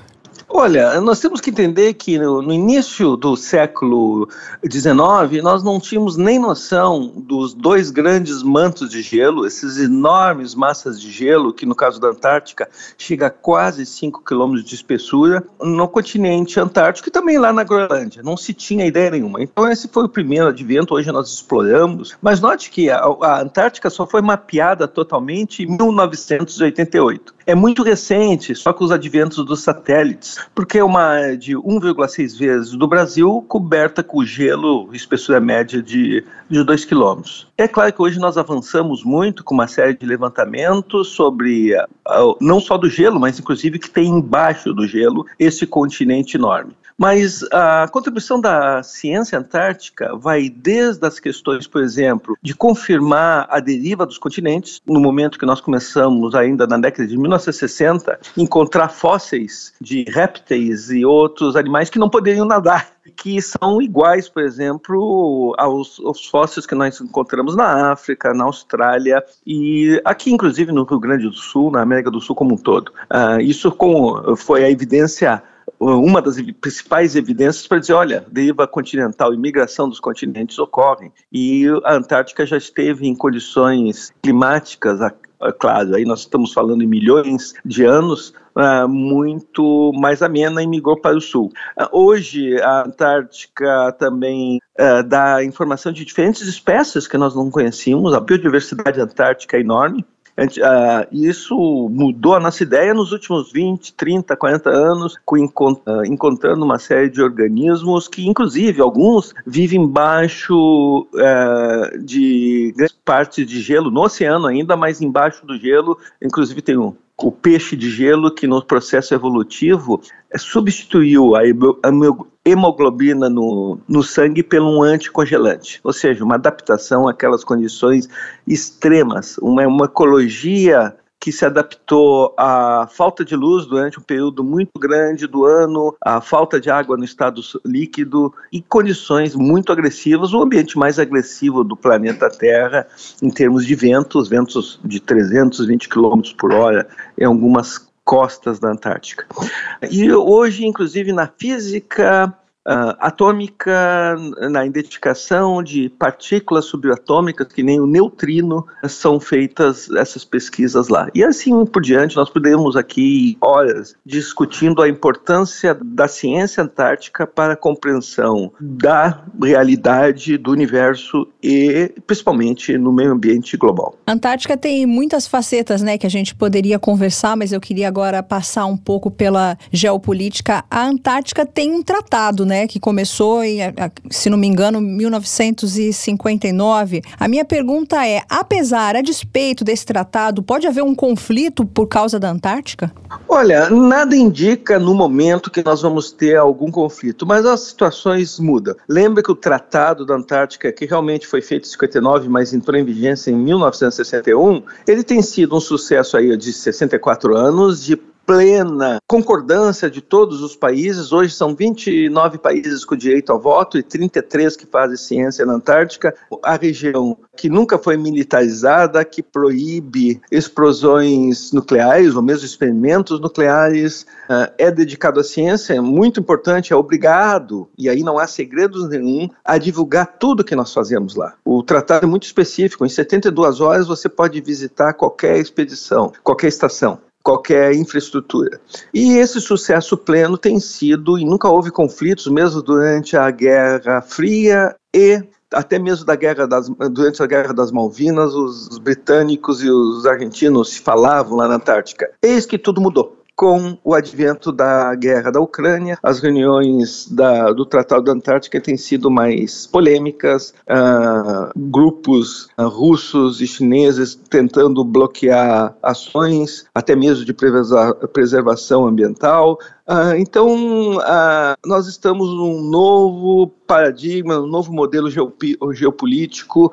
Olha, nós temos que entender que no, no início do século XIX, nós não tínhamos nem noção dos dois grandes mantos de gelo, esses enormes massas de gelo, que no caso da Antártica chega a quase 5 quilômetros de espessura, no continente antártico e também lá na Groenlândia. Não se tinha ideia nenhuma. Então, esse foi o primeiro advento, hoje nós exploramos. Mas note que a, a Antártica só foi mapeada totalmente em 1988 é muito recente, só com os adventos dos satélites, porque é uma área de 1,6 vezes do Brasil coberta com gelo, espessura média de, de 2 quilômetros. É claro que hoje nós avançamos muito com uma série de levantamentos sobre não só do gelo, mas inclusive que tem embaixo do gelo esse continente enorme. Mas a contribuição da ciência antártica vai desde as questões, por exemplo, de confirmar a deriva dos continentes, no momento que nós começamos ainda na década de 1960, encontrar fósseis de répteis e outros animais que não poderiam nadar que são iguais, por exemplo, aos, aos, fósseis que nós encontramos na África, na Austrália e aqui, inclusive, no Rio Grande do Sul, na América do Sul como um todo. Uh, isso com, foi a evidência uma das principais evidências para dizer, olha, deriva continental e migração dos continentes ocorrem. E a Antártica já esteve em condições climáticas, claro, aí nós estamos falando em milhões de anos, Uh, muito mais amena e migrou para o sul. Uh, hoje, a Antártica também uh, dá informação de diferentes espécies que nós não conhecíamos, a biodiversidade antártica é enorme, Uh, isso mudou a nossa ideia nos últimos 20, 30, 40 anos, com, uh, encontrando uma série de organismos que, inclusive, alguns vivem embaixo uh, de grandes partes de gelo, no oceano ainda, mas embaixo do gelo, inclusive tem um, o peixe de gelo que no processo evolutivo substituiu a hemoglobina no, no sangue pelo um anticongelante, ou seja, uma adaptação àquelas condições extremas, uma, uma ecologia que se adaptou à falta de luz durante um período muito grande do ano, à falta de água no estado líquido e condições muito agressivas, o ambiente mais agressivo do planeta Terra em termos de ventos, ventos de 320 km por hora em algumas costas da Antártica. E hoje, inclusive na física uh, atômica, na identificação de partículas subatômicas, que nem o neutrino, são feitas essas pesquisas lá. E assim por diante, nós podemos aqui horas discutindo a importância da ciência antártica para a compreensão da realidade do universo e principalmente no meio ambiente global. A Antártica tem muitas facetas, né, que a gente poderia conversar, mas eu queria agora passar um pouco pela geopolítica. A Antártica tem um tratado, né? Né, que começou em, se não me engano, 1959. A minha pergunta é: apesar, a despeito desse tratado, pode haver um conflito por causa da Antártica? Olha, nada indica no momento que nós vamos ter algum conflito, mas as situações mudam. Lembra que o Tratado da Antártica, que realmente foi feito em 59, mas entrou em vigência em 1961, ele tem sido um sucesso aí de 64 anos de plena concordância de todos os países. Hoje são 29 países com direito ao voto e 33 que fazem ciência na Antártica. A região que nunca foi militarizada, que proíbe explosões nucleares ou mesmo experimentos nucleares, uh, é dedicado à ciência, é muito importante, é obrigado, e aí não há segredos nenhum, a divulgar tudo que nós fazemos lá. O tratado é muito específico, em 72 horas você pode visitar qualquer expedição, qualquer estação qualquer infraestrutura. E esse sucesso pleno tem sido, e nunca houve conflitos, mesmo durante a Guerra Fria e até mesmo da guerra das, durante a Guerra das Malvinas, os britânicos e os argentinos se falavam lá na Antártica. Eis que tudo mudou com o advento da guerra da Ucrânia, as reuniões da, do Tratado da Antártica têm sido mais polêmicas, uh, grupos uh, russos e chineses tentando bloquear ações, até mesmo de preservação ambiental, Uh, então, uh, nós estamos num novo paradigma, um novo modelo geopolítico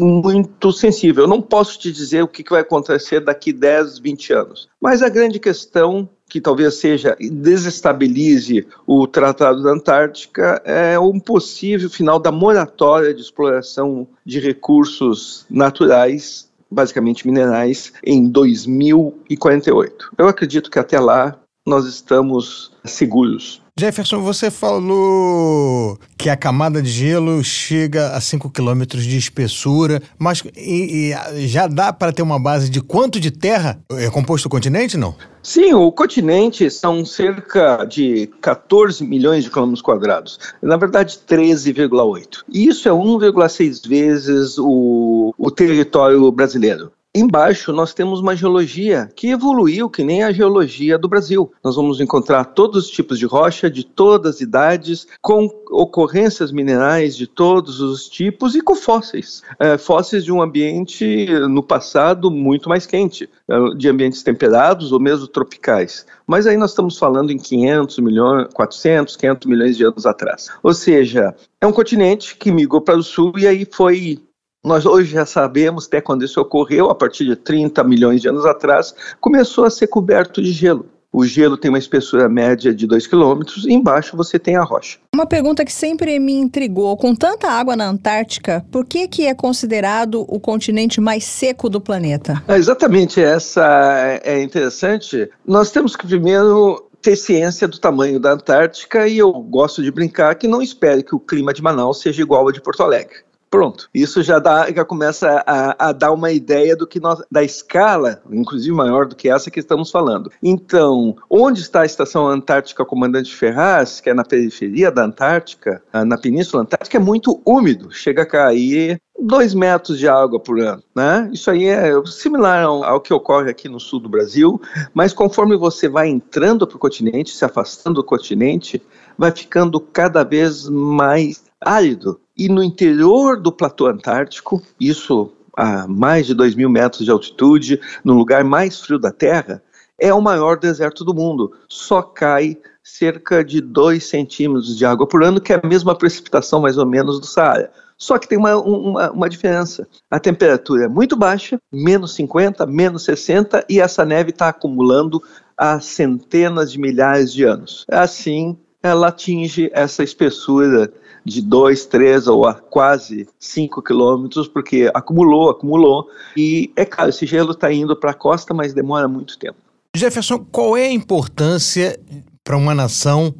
muito sensível. Eu não posso te dizer o que vai acontecer daqui 10, 20 anos, mas a grande questão que talvez seja desestabilize o Tratado da Antártica é um possível final da moratória de exploração de recursos naturais, basicamente minerais, em 2048. Eu acredito que até lá nós estamos seguros. Jefferson, você falou que a camada de gelo chega a 5 quilômetros de espessura, mas e, e já dá para ter uma base de quanto de terra é composto o continente, não? Sim, o continente são cerca de 14 milhões de quilômetros quadrados. Na verdade, 13,8. Isso é 1,6 vezes o, o território brasileiro. Embaixo nós temos uma geologia que evoluiu que nem a geologia do Brasil. Nós vamos encontrar todos os tipos de rocha, de todas as idades, com ocorrências minerais de todos os tipos e com fósseis. É, fósseis de um ambiente no passado muito mais quente, é, de ambientes temperados ou mesmo tropicais. Mas aí nós estamos falando em 500 milhões, 400, 500 milhões de anos atrás. Ou seja, é um continente que migrou para o sul e aí foi nós hoje já sabemos, até quando isso ocorreu, a partir de 30 milhões de anos atrás, começou a ser coberto de gelo. O gelo tem uma espessura média de 2 km, e embaixo você tem a rocha. Uma pergunta que sempre me intrigou: com tanta água na Antártica, por que, que é considerado o continente mais seco do planeta? É, exatamente, essa é interessante. Nós temos que primeiro ter ciência do tamanho da Antártica e eu gosto de brincar que não espere que o clima de Manaus seja igual ao de Porto Alegre. Pronto, isso já dá, já começa a, a, dar uma ideia do que nós, da escala, inclusive maior do que essa que estamos falando. Então, onde está a estação Antártica Comandante Ferraz, que é na periferia da Antártica, ah, na Península Antártica, é muito úmido, chega a cair dois metros de água por ano, né? Isso aí é similar ao, ao, que ocorre aqui no sul do Brasil, mas conforme você vai entrando para o continente, se afastando do continente, vai ficando cada vez mais árido. E no interior do platô antártico, isso a mais de 2 mil metros de altitude, no lugar mais frio da Terra, é o maior deserto do mundo. Só cai cerca de 2 centímetros de água por ano, que é a mesma precipitação mais ou menos do Saara. Só que tem uma, uma, uma, diferença. A temperatura é muito baixa, menos 50, menos 60, e essa neve está acumulando há centenas de milhares de anos. Assim, ela atinge essa espessura de 2, 3 ou a quase 5 quilômetros, porque acumulou, acumulou, e é claro, esse gelo está indo para a costa, mas demora muito tempo. Jefferson, qual é a importância para uma nação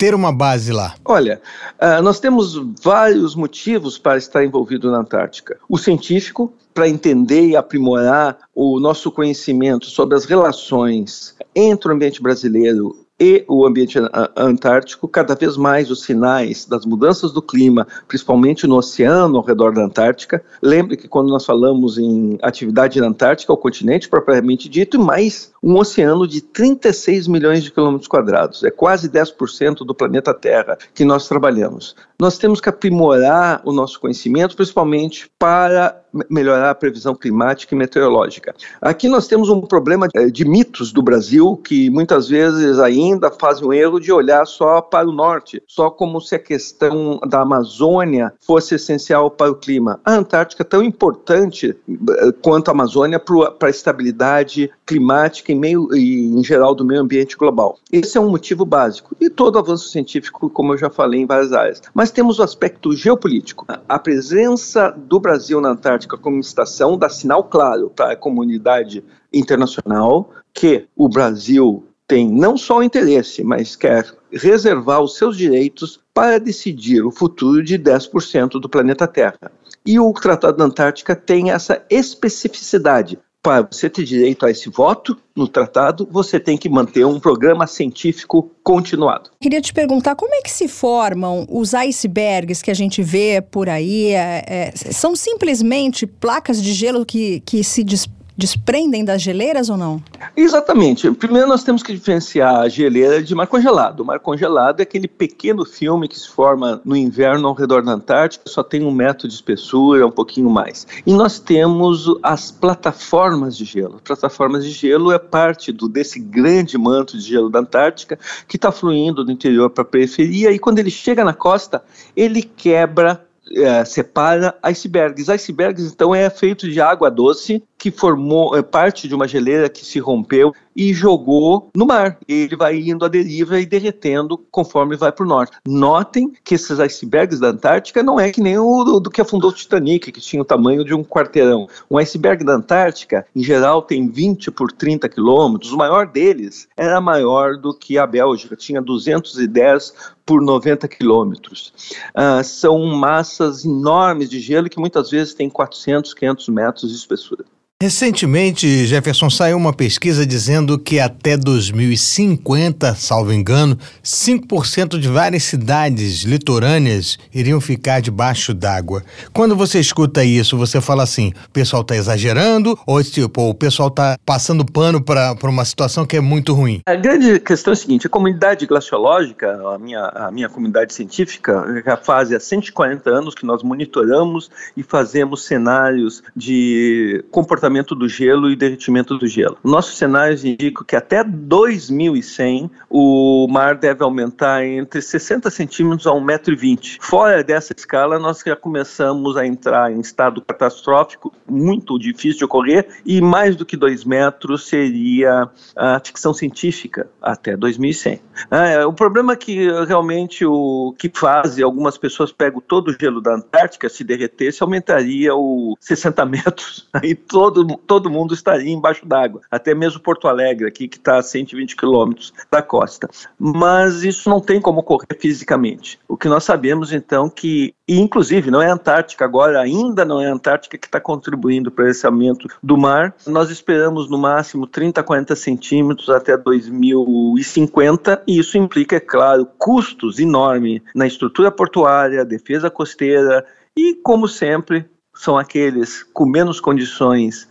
ter uma base lá? Olha, uh, nós temos vários motivos para estar envolvido na Antártica. O científico, para entender e aprimorar o nosso conhecimento sobre as relações entre o ambiente brasileiro e o ambiente antártico, cada vez mais os sinais das mudanças do clima, principalmente no oceano ao redor da Antártica. Lembre que quando nós falamos em atividade na Antártica, o continente propriamente dito, e mais um oceano de 36 milhões de quilômetros quadrados, é quase 10% do planeta Terra que nós trabalhamos. Nós temos que aprimorar o nosso conhecimento, principalmente para melhorar a previsão climática e meteorológica. Aqui nós temos um problema eh, de mitos do Brasil que muitas vezes ainda fazem o erro de olhar só para o norte, só como se a questão da Amazônia fosse essencial para o clima. A Antártica é tão importante eh, quanto a Amazônia para a estabilidade climática e, meio, e em geral do meio ambiente global. Esse é um motivo básico. E todo avanço científico, como eu já falei em várias áreas. Mas temos o aspecto geopolítico. A presença do Brasil na Antártica como estação dá sinal claro para a comunidade internacional que o Brasil tem não só o interesse, mas quer reservar os seus direitos para decidir o futuro de 10% do planeta Terra. E o Tratado da Antártica tem essa especificidade para você ter direito a esse voto no tratado, você tem que manter um programa científico continuado. Queria te perguntar como é que se formam os icebergs que a gente vê por aí? É, é, são simplesmente placas de gelo que, que se dispõem desprendem das geleiras ou não? Exatamente. Primeiro nós temos que diferenciar a geleira de mar congelado. O mar congelado é aquele pequeno filme que se forma no inverno ao redor da Antártica, só tem um metro de espessura, um pouquinho mais. E nós temos as plataformas de gelo. Plataformas de gelo é parte do, desse grande manto de gelo da Antártica que está fluindo do interior para a periferia e quando ele chega na costa, ele quebra é, separa icebergs. Icebergs, então, é feito de água doce que formou é, parte de uma geleira que se rompeu e jogou no mar. Ele vai indo à deriva e derretendo conforme vai para o norte. Notem que esses icebergs da Antártica não é que nem o do, do, que afundou o Titanic, que tinha o tamanho de um quarteirão. Um iceberg da Antártica, em geral, tem 20 por 30 quilômetros. O maior deles era maior do que a Bélgica, tinha 210 por 90 quilômetros. Uh, são massas enormes de gelo que muitas vezes têm 400, 500 metros de espessura. Recentemente, Jefferson, saiu uma pesquisa dizendo que até 2050, salvo engano, 5% de várias cidades litorâneas iriam ficar debaixo d'água. Quando você escuta isso, você fala assim: o pessoal está exagerando ou tipo, o pessoal está passando pano para uma situação que é muito ruim? A grande questão é a seguinte: a comunidade glaciológica, a minha, a minha comunidade científica, já faz há 140 anos que nós monitoramos e fazemos cenários de comportamento comportamento do gelo e derretimento do gelo. Nossos cenários indicam que até 2100 o mar deve aumentar entre 60 centímetros a 1,20m. Fora dessa escala, nós já começamos a entrar em estado catastrófico, muito difícil de ocorrer, e mais do que 2 metros seria a ficção científica até 2100. É, o problema é que realmente o que faz, algumas pessoas pegam todo o gelo da Antártica, se derretesse, aumentaria o 60 metros, aí todo todo, todo mundo estaria embaixo d'água, até mesmo Porto Alegre, aqui que está a 120 quilômetros da costa. Mas isso não tem como ocorrer fisicamente. O que nós sabemos, então, que, e inclusive não é a Antártica agora, ainda não é a Antártica que está contribuindo para esse aumento do mar, nós esperamos no máximo 30, 40 centímetros até 2050, e isso implica, é claro, custos enormes na estrutura portuária, defesa costeira, e, como sempre, são aqueles com menos condições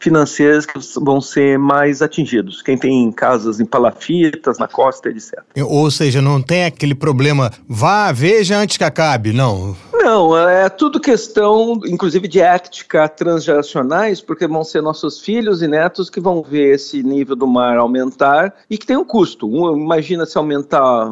financeiras que vão ser mais atingidos. Quem tem casas em palafitas, na costa, etc. Ou seja, não tem aquele problema, vá, veja antes que acabe, não. Não, é tudo questão, inclusive, de ética transgeracionais, porque vão ser nossos filhos e netos que vão ver esse nível do mar aumentar e que tem um custo. Imagina se aumentar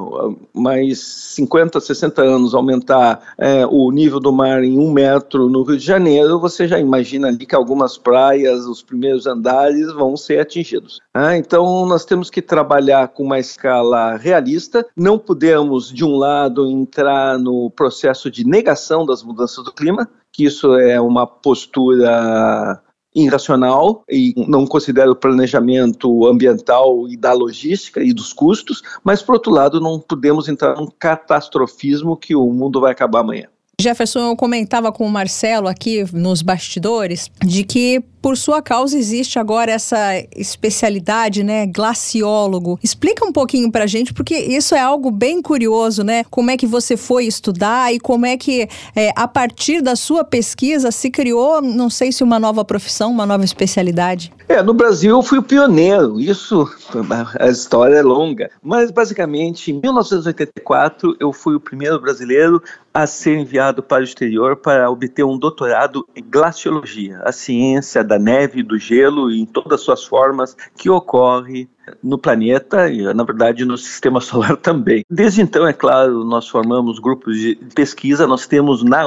mais 50, 60 anos, aumentar é, o nível do mar em um metro no Rio de Janeiro, você já imagina ali que algumas praias, os primeiros andares vão ser atingidos. Ah, então, nós temos que trabalhar com uma escala realista, não podemos, de um lado, entrar no processo de negação das mudanças do clima, que isso é uma postura irracional e não considera o planejamento ambiental e da logística e dos custos, mas por outro lado não podemos entrar num catastrofismo que o mundo vai acabar amanhã. Jefferson, eu comentava com o Marcelo aqui nos bastidores de que por sua causa existe agora essa especialidade, né, glaciólogo. Explica um pouquinho pra gente, porque isso é algo bem curioso, né? Como é que você foi estudar e como é que, é, a partir da sua pesquisa, se criou, não sei se uma nova profissão, uma nova especialidade? É, no Brasil eu fui o pioneiro, isso, a história é longa, mas basicamente em 1984 eu fui o primeiro brasileiro a ser enviado para o exterior para obter um doutorado em glaciologia, a ciência da neve, do gelo e em todas as suas formas que ocorre no planeta e, na verdade, no sistema solar também. Desde então, é claro, nós formamos grupos de pesquisa. Nós temos na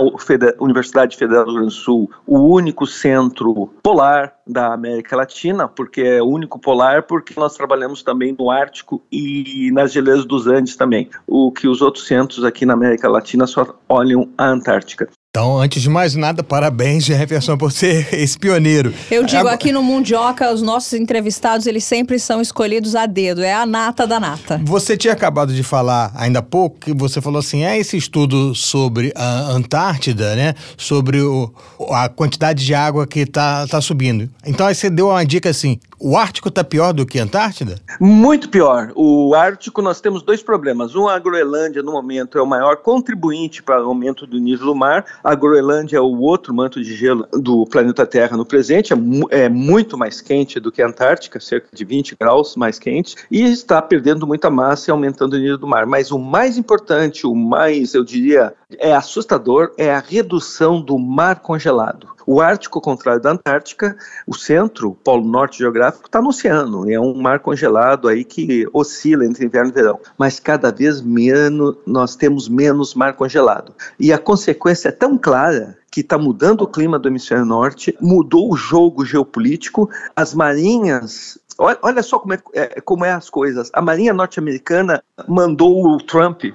Universidade Federal do Rio Grande do Sul o único centro polar da América Latina, porque é o único polar, porque nós trabalhamos também no Ártico e nas geleiras dos Andes também, o que os outros centros aqui na América Latina só olham a Antártica. Então, antes de mais nada, parabéns, Jefferson, por ser esse pioneiro. Eu digo, aqui no Mundioca, os nossos entrevistados, eles sempre são escolhidos a dedo, é a nata da nata. Você tinha acabado de falar, ainda há pouco, que você falou assim, é esse estudo sobre a Antártida, né? Sobre o, a quantidade de água que está tá subindo. Então, aí você deu uma dica assim, o Ártico está pior do que a Antártida? Muito pior. O Ártico, nós temos dois problemas. Um, a Groenlândia, no momento, é o maior contribuinte para o aumento do nível do mar, a Groenlândia é o outro manto de gelo do planeta Terra no presente, é, é, muito mais quente do que a Antártica, cerca de 20 graus mais quente, e está perdendo muita massa e aumentando o nível do mar. Mas o mais importante, o mais, eu diria, é assustador, é a redução do mar congelado. O Ártico, ao contrário da Antártica, o centro, o polo norte geográfico, está no oceano. É um mar congelado aí que oscila entre inverno e verão. Mas cada vez menos nós temos menos mar congelado. E a consequência é tão clara que está mudando o clima do hemisfério norte, mudou o jogo geopolítico, as marinhas Olha, só como é, é, como é as coisas. A Marinha norte-americana mandou o Trump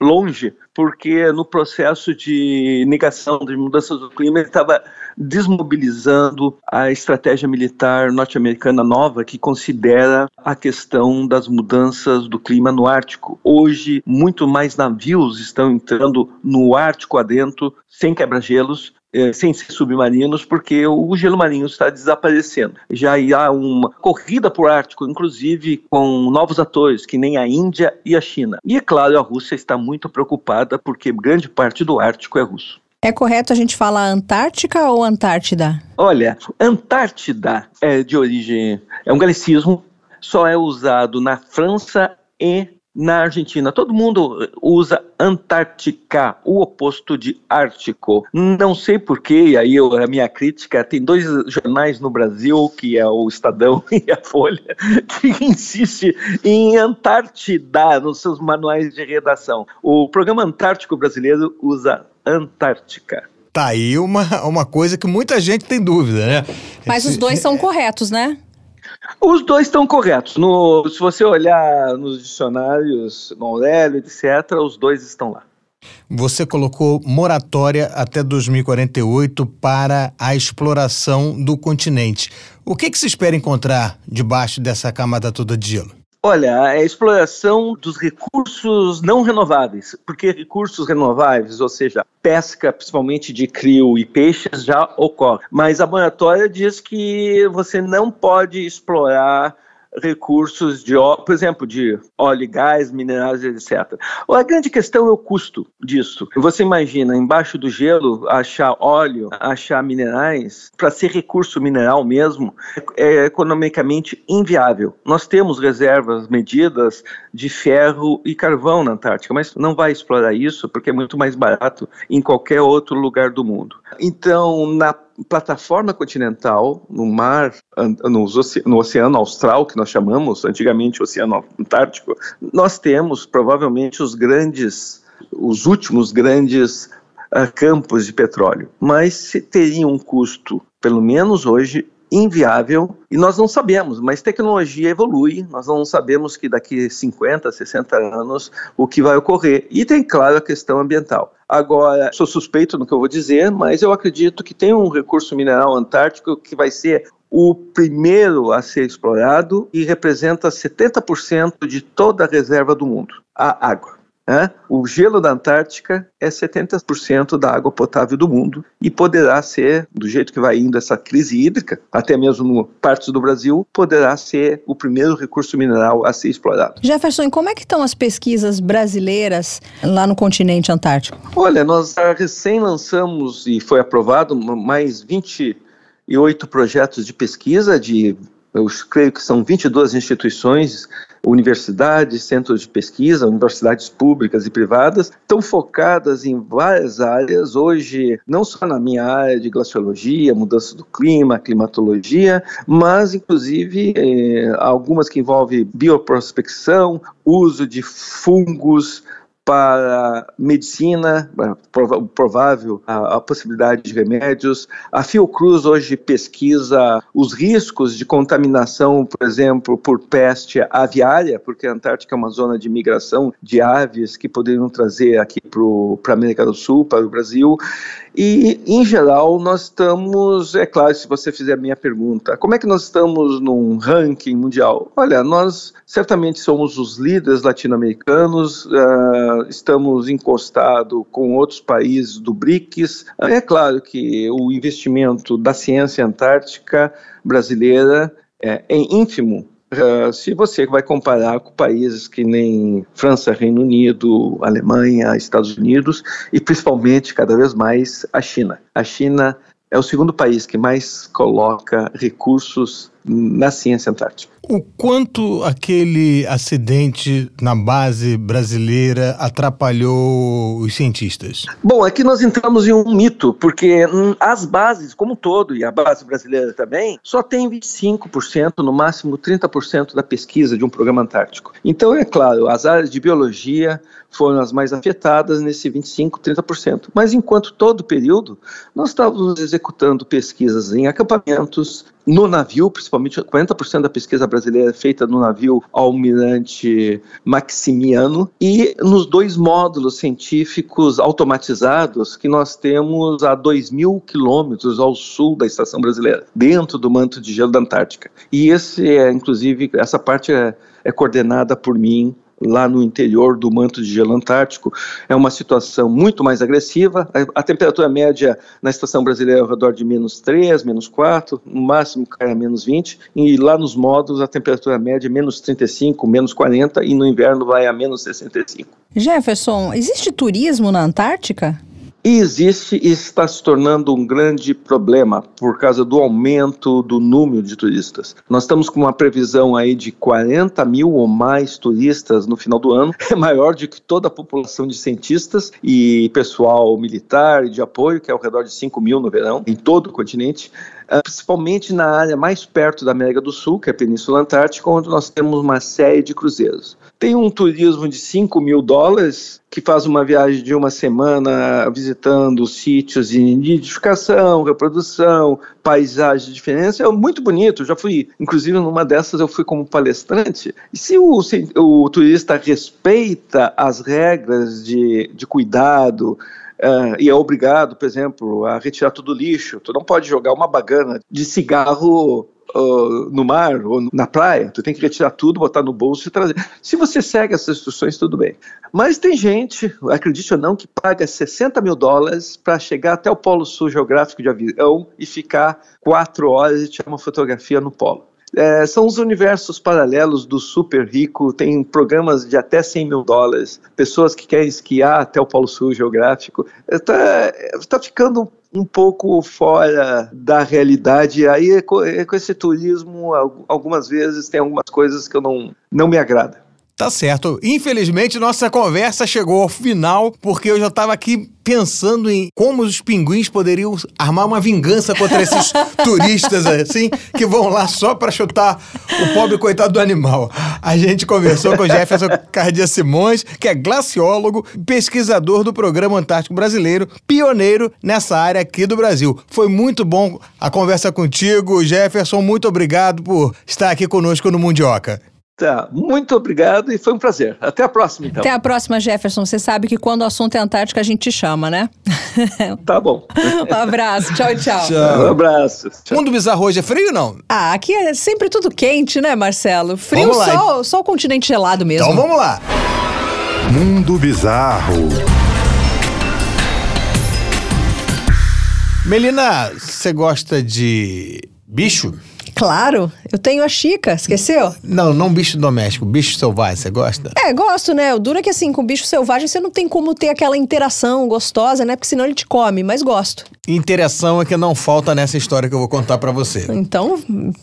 longe, porque no processo de negação de mudanças do clima ele estava desmobilizando a estratégia militar norte-americana nova que considera a questão das mudanças do clima no Ártico. Hoje, muito mais navios estão entrando no Ártico adentro, sem quebra-gelos, eh, sem ser submarinos, porque o gelo marinho está desaparecendo. Já há uma corrida por Ártico, inclusive com novos atores, que nem a Índia e a China. E é claro, a Rússia está muito preocupada porque grande parte do Ártico é russo. É correto a gente falar Antártica ou Antártida? Olha, Antártida é de origem, é um galicismo, só é usado na França e na Argentina. Todo mundo usa Antártica, o oposto de Ártico. Não sei porquê, e aí eu, a minha crítica, tem dois jornais no Brasil, que é o Estadão e a Folha, que insiste em Antártida nos seus manuais de redação. O programa Antártico brasileiro usa Antártica. Tá aí uma, uma coisa que muita gente tem dúvida, né? Mas os dois são corretos, né? Os dois estão corretos. No, se você olhar nos dicionários, no Aurélio, etc., os dois estão lá. Você colocou moratória até 2048 para a exploração do continente. O que, que se espera encontrar debaixo dessa camada toda de gelo? Olha, a exploração dos recursos não renováveis, porque recursos renováveis, ou seja, pesca, principalmente de crio e peixes, já ocorre. Mas a moratória diz que você não pode explorar recursos de, por exemplo, de óleo e gás, minerais, etc. A grande questão é o custo disso. Você imagina, embaixo do gelo, achar óleo, achar minerais, para ser recurso mineral mesmo, é economicamente inviável. Nós temos reservas medidas de ferro e carvão na Antártica, mas não vai explorar isso porque é muito mais barato em qualquer outro lugar do mundo. Então, na plataforma continental, no mar, no, no Oceano Austral, que nós chamamos antigamente Oceano Antártico, nós temos provavelmente os grandes, os últimos grandes uh, campos de petróleo, mas teria um custo, pelo menos hoje, inviável e nós não sabemos, mas tecnologia evolui, nós não sabemos que daqui 50, 60 anos o que vai ocorrer. E tem, claro, a questão ambiental. Agora, sou suspeito no que eu vou dizer, mas eu acredito que tem um recurso mineral antártico que vai ser o primeiro a ser explorado e representa 70% de toda a reserva do mundo, a água. É? O gelo da Antártica é 70% da água potável do mundo e poderá ser, do jeito que vai indo essa crise hídrica, até mesmo no partes do Brasil, poderá ser o primeiro recurso mineral a ser explorado. Jefferson, como é que estão as pesquisas brasileiras lá no continente antártico? Olha, nós recém lançamos e foi aprovado mais 28 projetos de pesquisa de eu creio que são 22 instituições universidades, centros de pesquisa, universidades públicas e privadas, estão focadas em várias áreas, hoje, não só na minha área de glaciologia, mudança do clima, climatologia, mas inclusive eh, algumas que envolvem bioprospecção, uso de fungos, para medicina, provável a, a, possibilidade de remédios. A Fiocruz hoje pesquisa os riscos de contaminação, por exemplo, por peste aviária, porque a Antártica é uma zona de migração de aves que poderiam trazer aqui para a América do Sul, para o Brasil. E, em geral, nós estamos, é claro, se você fizer a minha pergunta, como é que nós estamos num ranking mundial? Olha, nós certamente somos os líderes latino-americanos, uh, estamos encostados com outros países do BRICS. É claro que o investimento da ciência antártica brasileira é, é ínfimo Uh, se você vai comparar com países que nem França, Reino Unido, Alemanha, Estados Unidos e principalmente cada vez mais a China. A China é o segundo país que mais coloca recursos na ciência antártica. O quanto aquele acidente na base brasileira atrapalhou os cientistas? Bom, aqui nós entramos em um mito, porque hum, as bases, como um todo, e a base brasileira também, só tem 25%, no máximo 30% da pesquisa de um programa antártico. Então, é claro, as áreas de biologia foram as mais afetadas nesse 25, 30%. Mas enquanto todo o período, nós estávamos executando pesquisas em acampamentos, no navio, principalmente 40% da pesquisa brasileira é feita no navio Almirante Maximiano e nos dois módulos científicos automatizados que nós temos a 2 mil quilômetros ao sul da estação brasileira, dentro do manto de gelo da Antártica. E esse é, inclusive, essa parte é, é coordenada por mim lá no interior do manto de gelo antártico, é uma situação muito mais agressiva. A, a temperatura média na estação brasileira é ao redor de menos 3, menos 4, no máximo cai a menos 20, e lá nos módulos a temperatura média é menos 35, menos 40, e no inverno vai a menos 65. Jefferson, existe turismo na Antártica? E existe e está se tornando um grande problema por causa do aumento do número de turistas. Nós estamos com uma previsão aí de 40 mil ou mais turistas no final do ano, é maior do que toda a população de cientistas e pessoal militar e de apoio, que é ao redor de 5 mil no verão, em todo o continente. Ah, principalmente na área mais perto da América do Sul, que é a Península Antártica, onde nós temos uma série de cruzeiros. Tem um turismo de 5 mil dólares, que faz uma viagem de uma semana visitando sítios de nidificação, reprodução, paisagem diferentes. É muito bonito. já fui, inclusive, numa dessas eu fui como palestrante. E se o, se o turista respeita as regras de, de cuidado, Uh, e é obrigado, por exemplo, a retirar todo o lixo. Tu não pode jogar uma bagana de cigarro Uh, no mar ou na praia, tu tem que retirar tudo, botar no bolso e trazer. Se você segue essas instruções, tudo bem. Mas tem gente, acredite ou não, que paga 60 mil dólares para chegar até o Polo Sul geográfico de avião e ficar quatro horas e tirar uma fotografia no polo. É, são os universos paralelos do super rico, tem programas de até 100 mil dólares, pessoas que querem esquiar até o Polo Sul geográfico. Está tá ficando um pouco fora da realidade. Aí, é é com esse turismo, algumas vezes tem algumas coisas que eu não, não me agrada. Tá certo. Infelizmente, nossa conversa chegou ao final, porque eu já estava aqui pensando em como os pinguins poderiam armar uma vingança contra esses turistas, assim, que vão lá só para chutar o pobre coitado do animal. A gente conversou com o Jefferson Cardia Simões, que é glaciólogo, pesquisador do Programa Antártico Brasileiro, pioneiro nessa área aqui do Brasil. Foi muito bom a conversa contigo, Jefferson. Muito obrigado por estar aqui conosco no Mundioca. Tá, muito obrigado e foi um prazer. Até a próxima, então. Até a próxima, Jefferson. Você sabe que quando o assunto é Antártica, a gente te chama, né? Tá bom. um abraço. Tchau, tchau. tchau. Um abraço. Tchau. Mundo Bizarro hoje é frio ou não? Ah, aqui é sempre tudo quente, né, Marcelo? Frio só, só o continente gelado mesmo. Então vamos lá. Mundo Bizarro. Melina, você gosta de bicho? Claro, eu tenho a Chica, esqueceu? Não, não bicho doméstico, bicho selvagem, você gosta? É, gosto, né? O duro é que assim, com bicho selvagem você não tem como ter aquela interação gostosa, né? Porque senão ele te come, mas gosto. Interação é que não falta nessa história que eu vou contar para você. Então,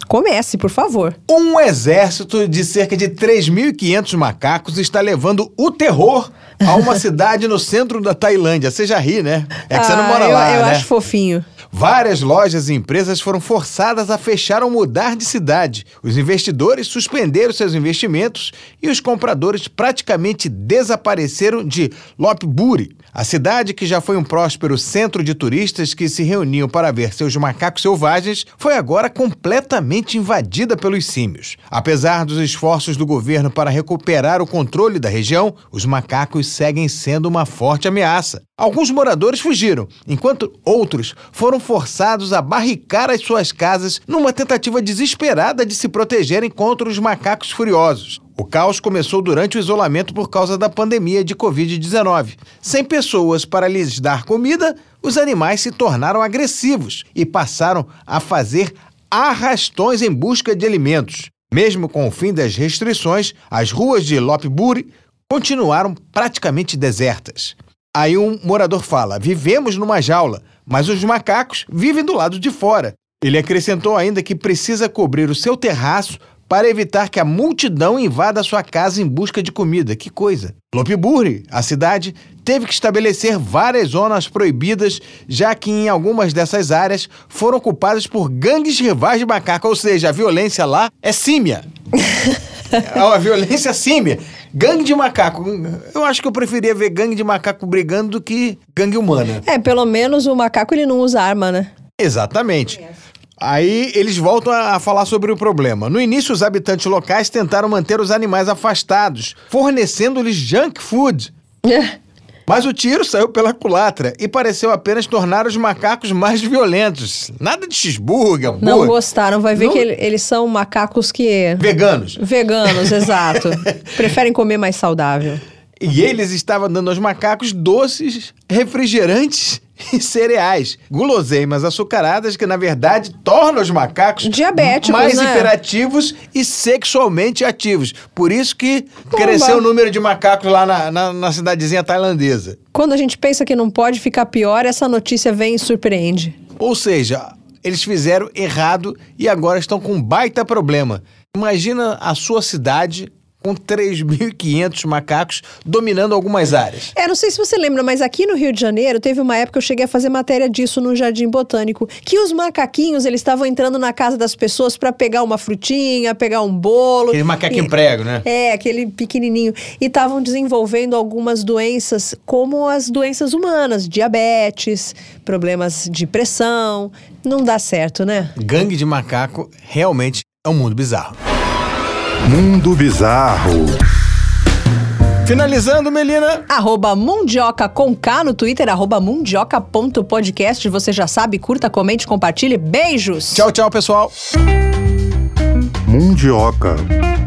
comece, por favor. Um exército de cerca de 3.500 macacos está levando o terror a uma cidade no centro da Tailândia. Você já ri, né? É que ah, você não mora eu, lá, eu né? acho fofinho. Várias lojas e empresas foram forçadas a fechar ou mudar de cidade. Os investidores suspenderam seus investimentos e os compradores praticamente desapareceram de Lopburi, a cidade que já foi um próspero centro de turistas que se reuniam para ver seus macacos selvagens, foi agora completamente invadida pelos símios. Apesar dos esforços do governo para recuperar o controle da região, os macacos seguem sendo uma forte ameaça. Alguns moradores fugiram, enquanto outros foram forçados a barricar as suas casas numa tentativa desesperada de se protegerem contra os macacos furiosos. O caos começou durante o isolamento por causa da pandemia de Covid-19. Sem pessoas para lhes dar comida, os animais se tornaram agressivos e passaram a fazer arrastões em busca de alimentos. Mesmo com o fim das restrições, as ruas de Lopburi continuaram praticamente desertas. Aí um morador fala: vivemos numa jaula, mas os macacos vivem do lado de fora. Ele acrescentou ainda que precisa cobrir o seu terraço para evitar que a multidão invada sua casa em busca de comida. Que coisa! Lopburi, a cidade, teve que estabelecer várias zonas proibidas, já que em algumas dessas áreas foram ocupadas por gangues rivais de macaco, ou seja, a violência lá é símia. a violência símia. Gangue de macaco. Eu acho que eu preferia ver gangue de macaco brigando do que gangue humana. É, pelo menos o macaco ele não usa arma, né? Exatamente. Aí eles voltam a, a falar sobre o problema. No início, os habitantes locais tentaram manter os animais afastados, fornecendo-lhes junk food. Mas o tiro saiu pela culatra e pareceu apenas tornar os macacos mais violentos. Nada de cheeseburger, hambúrguer. Não gostaram, vai ver Não- que ele- eles são macacos que. Veganos. Veganos, exato. Preferem comer mais saudável. E eles estavam dando aos macacos doces, refrigerantes e cereais. Guloseimas açucaradas que, na verdade, tornam os macacos Diabéticos, mais né? hiperativos e sexualmente ativos. Por isso que cresceu o número de macacos lá na, na, na cidadezinha tailandesa. Quando a gente pensa que não pode ficar pior, essa notícia vem e surpreende. Ou seja, eles fizeram errado e agora estão com um baita problema. Imagina a sua cidade com 3.500 macacos dominando algumas áreas. É, não sei se você lembra, mas aqui no Rio de Janeiro teve uma época que eu cheguei a fazer matéria disso no Jardim Botânico, que os macaquinhos eles estavam entrando na casa das pessoas para pegar uma frutinha, pegar um bolo. Aquele macaquinho E- prego, né? É, aquele pequenininho. E estavam desenvolvendo algumas doenças, como as doenças humanas, diabetes, problemas de pressão. Não dá certo, né? Gangue de macaco realmente é um mundo bizarro. Mundo Bizarro. Finalizando, Melina. Arroba Mundioca com K no Twitter, arroba mundioca.podcast. Você já sabe, curta, comente, compartilhe. Beijos! Tchau, tchau, pessoal. Mundioca,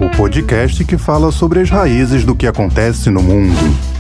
o podcast que fala sobre as raízes do que acontece no mundo.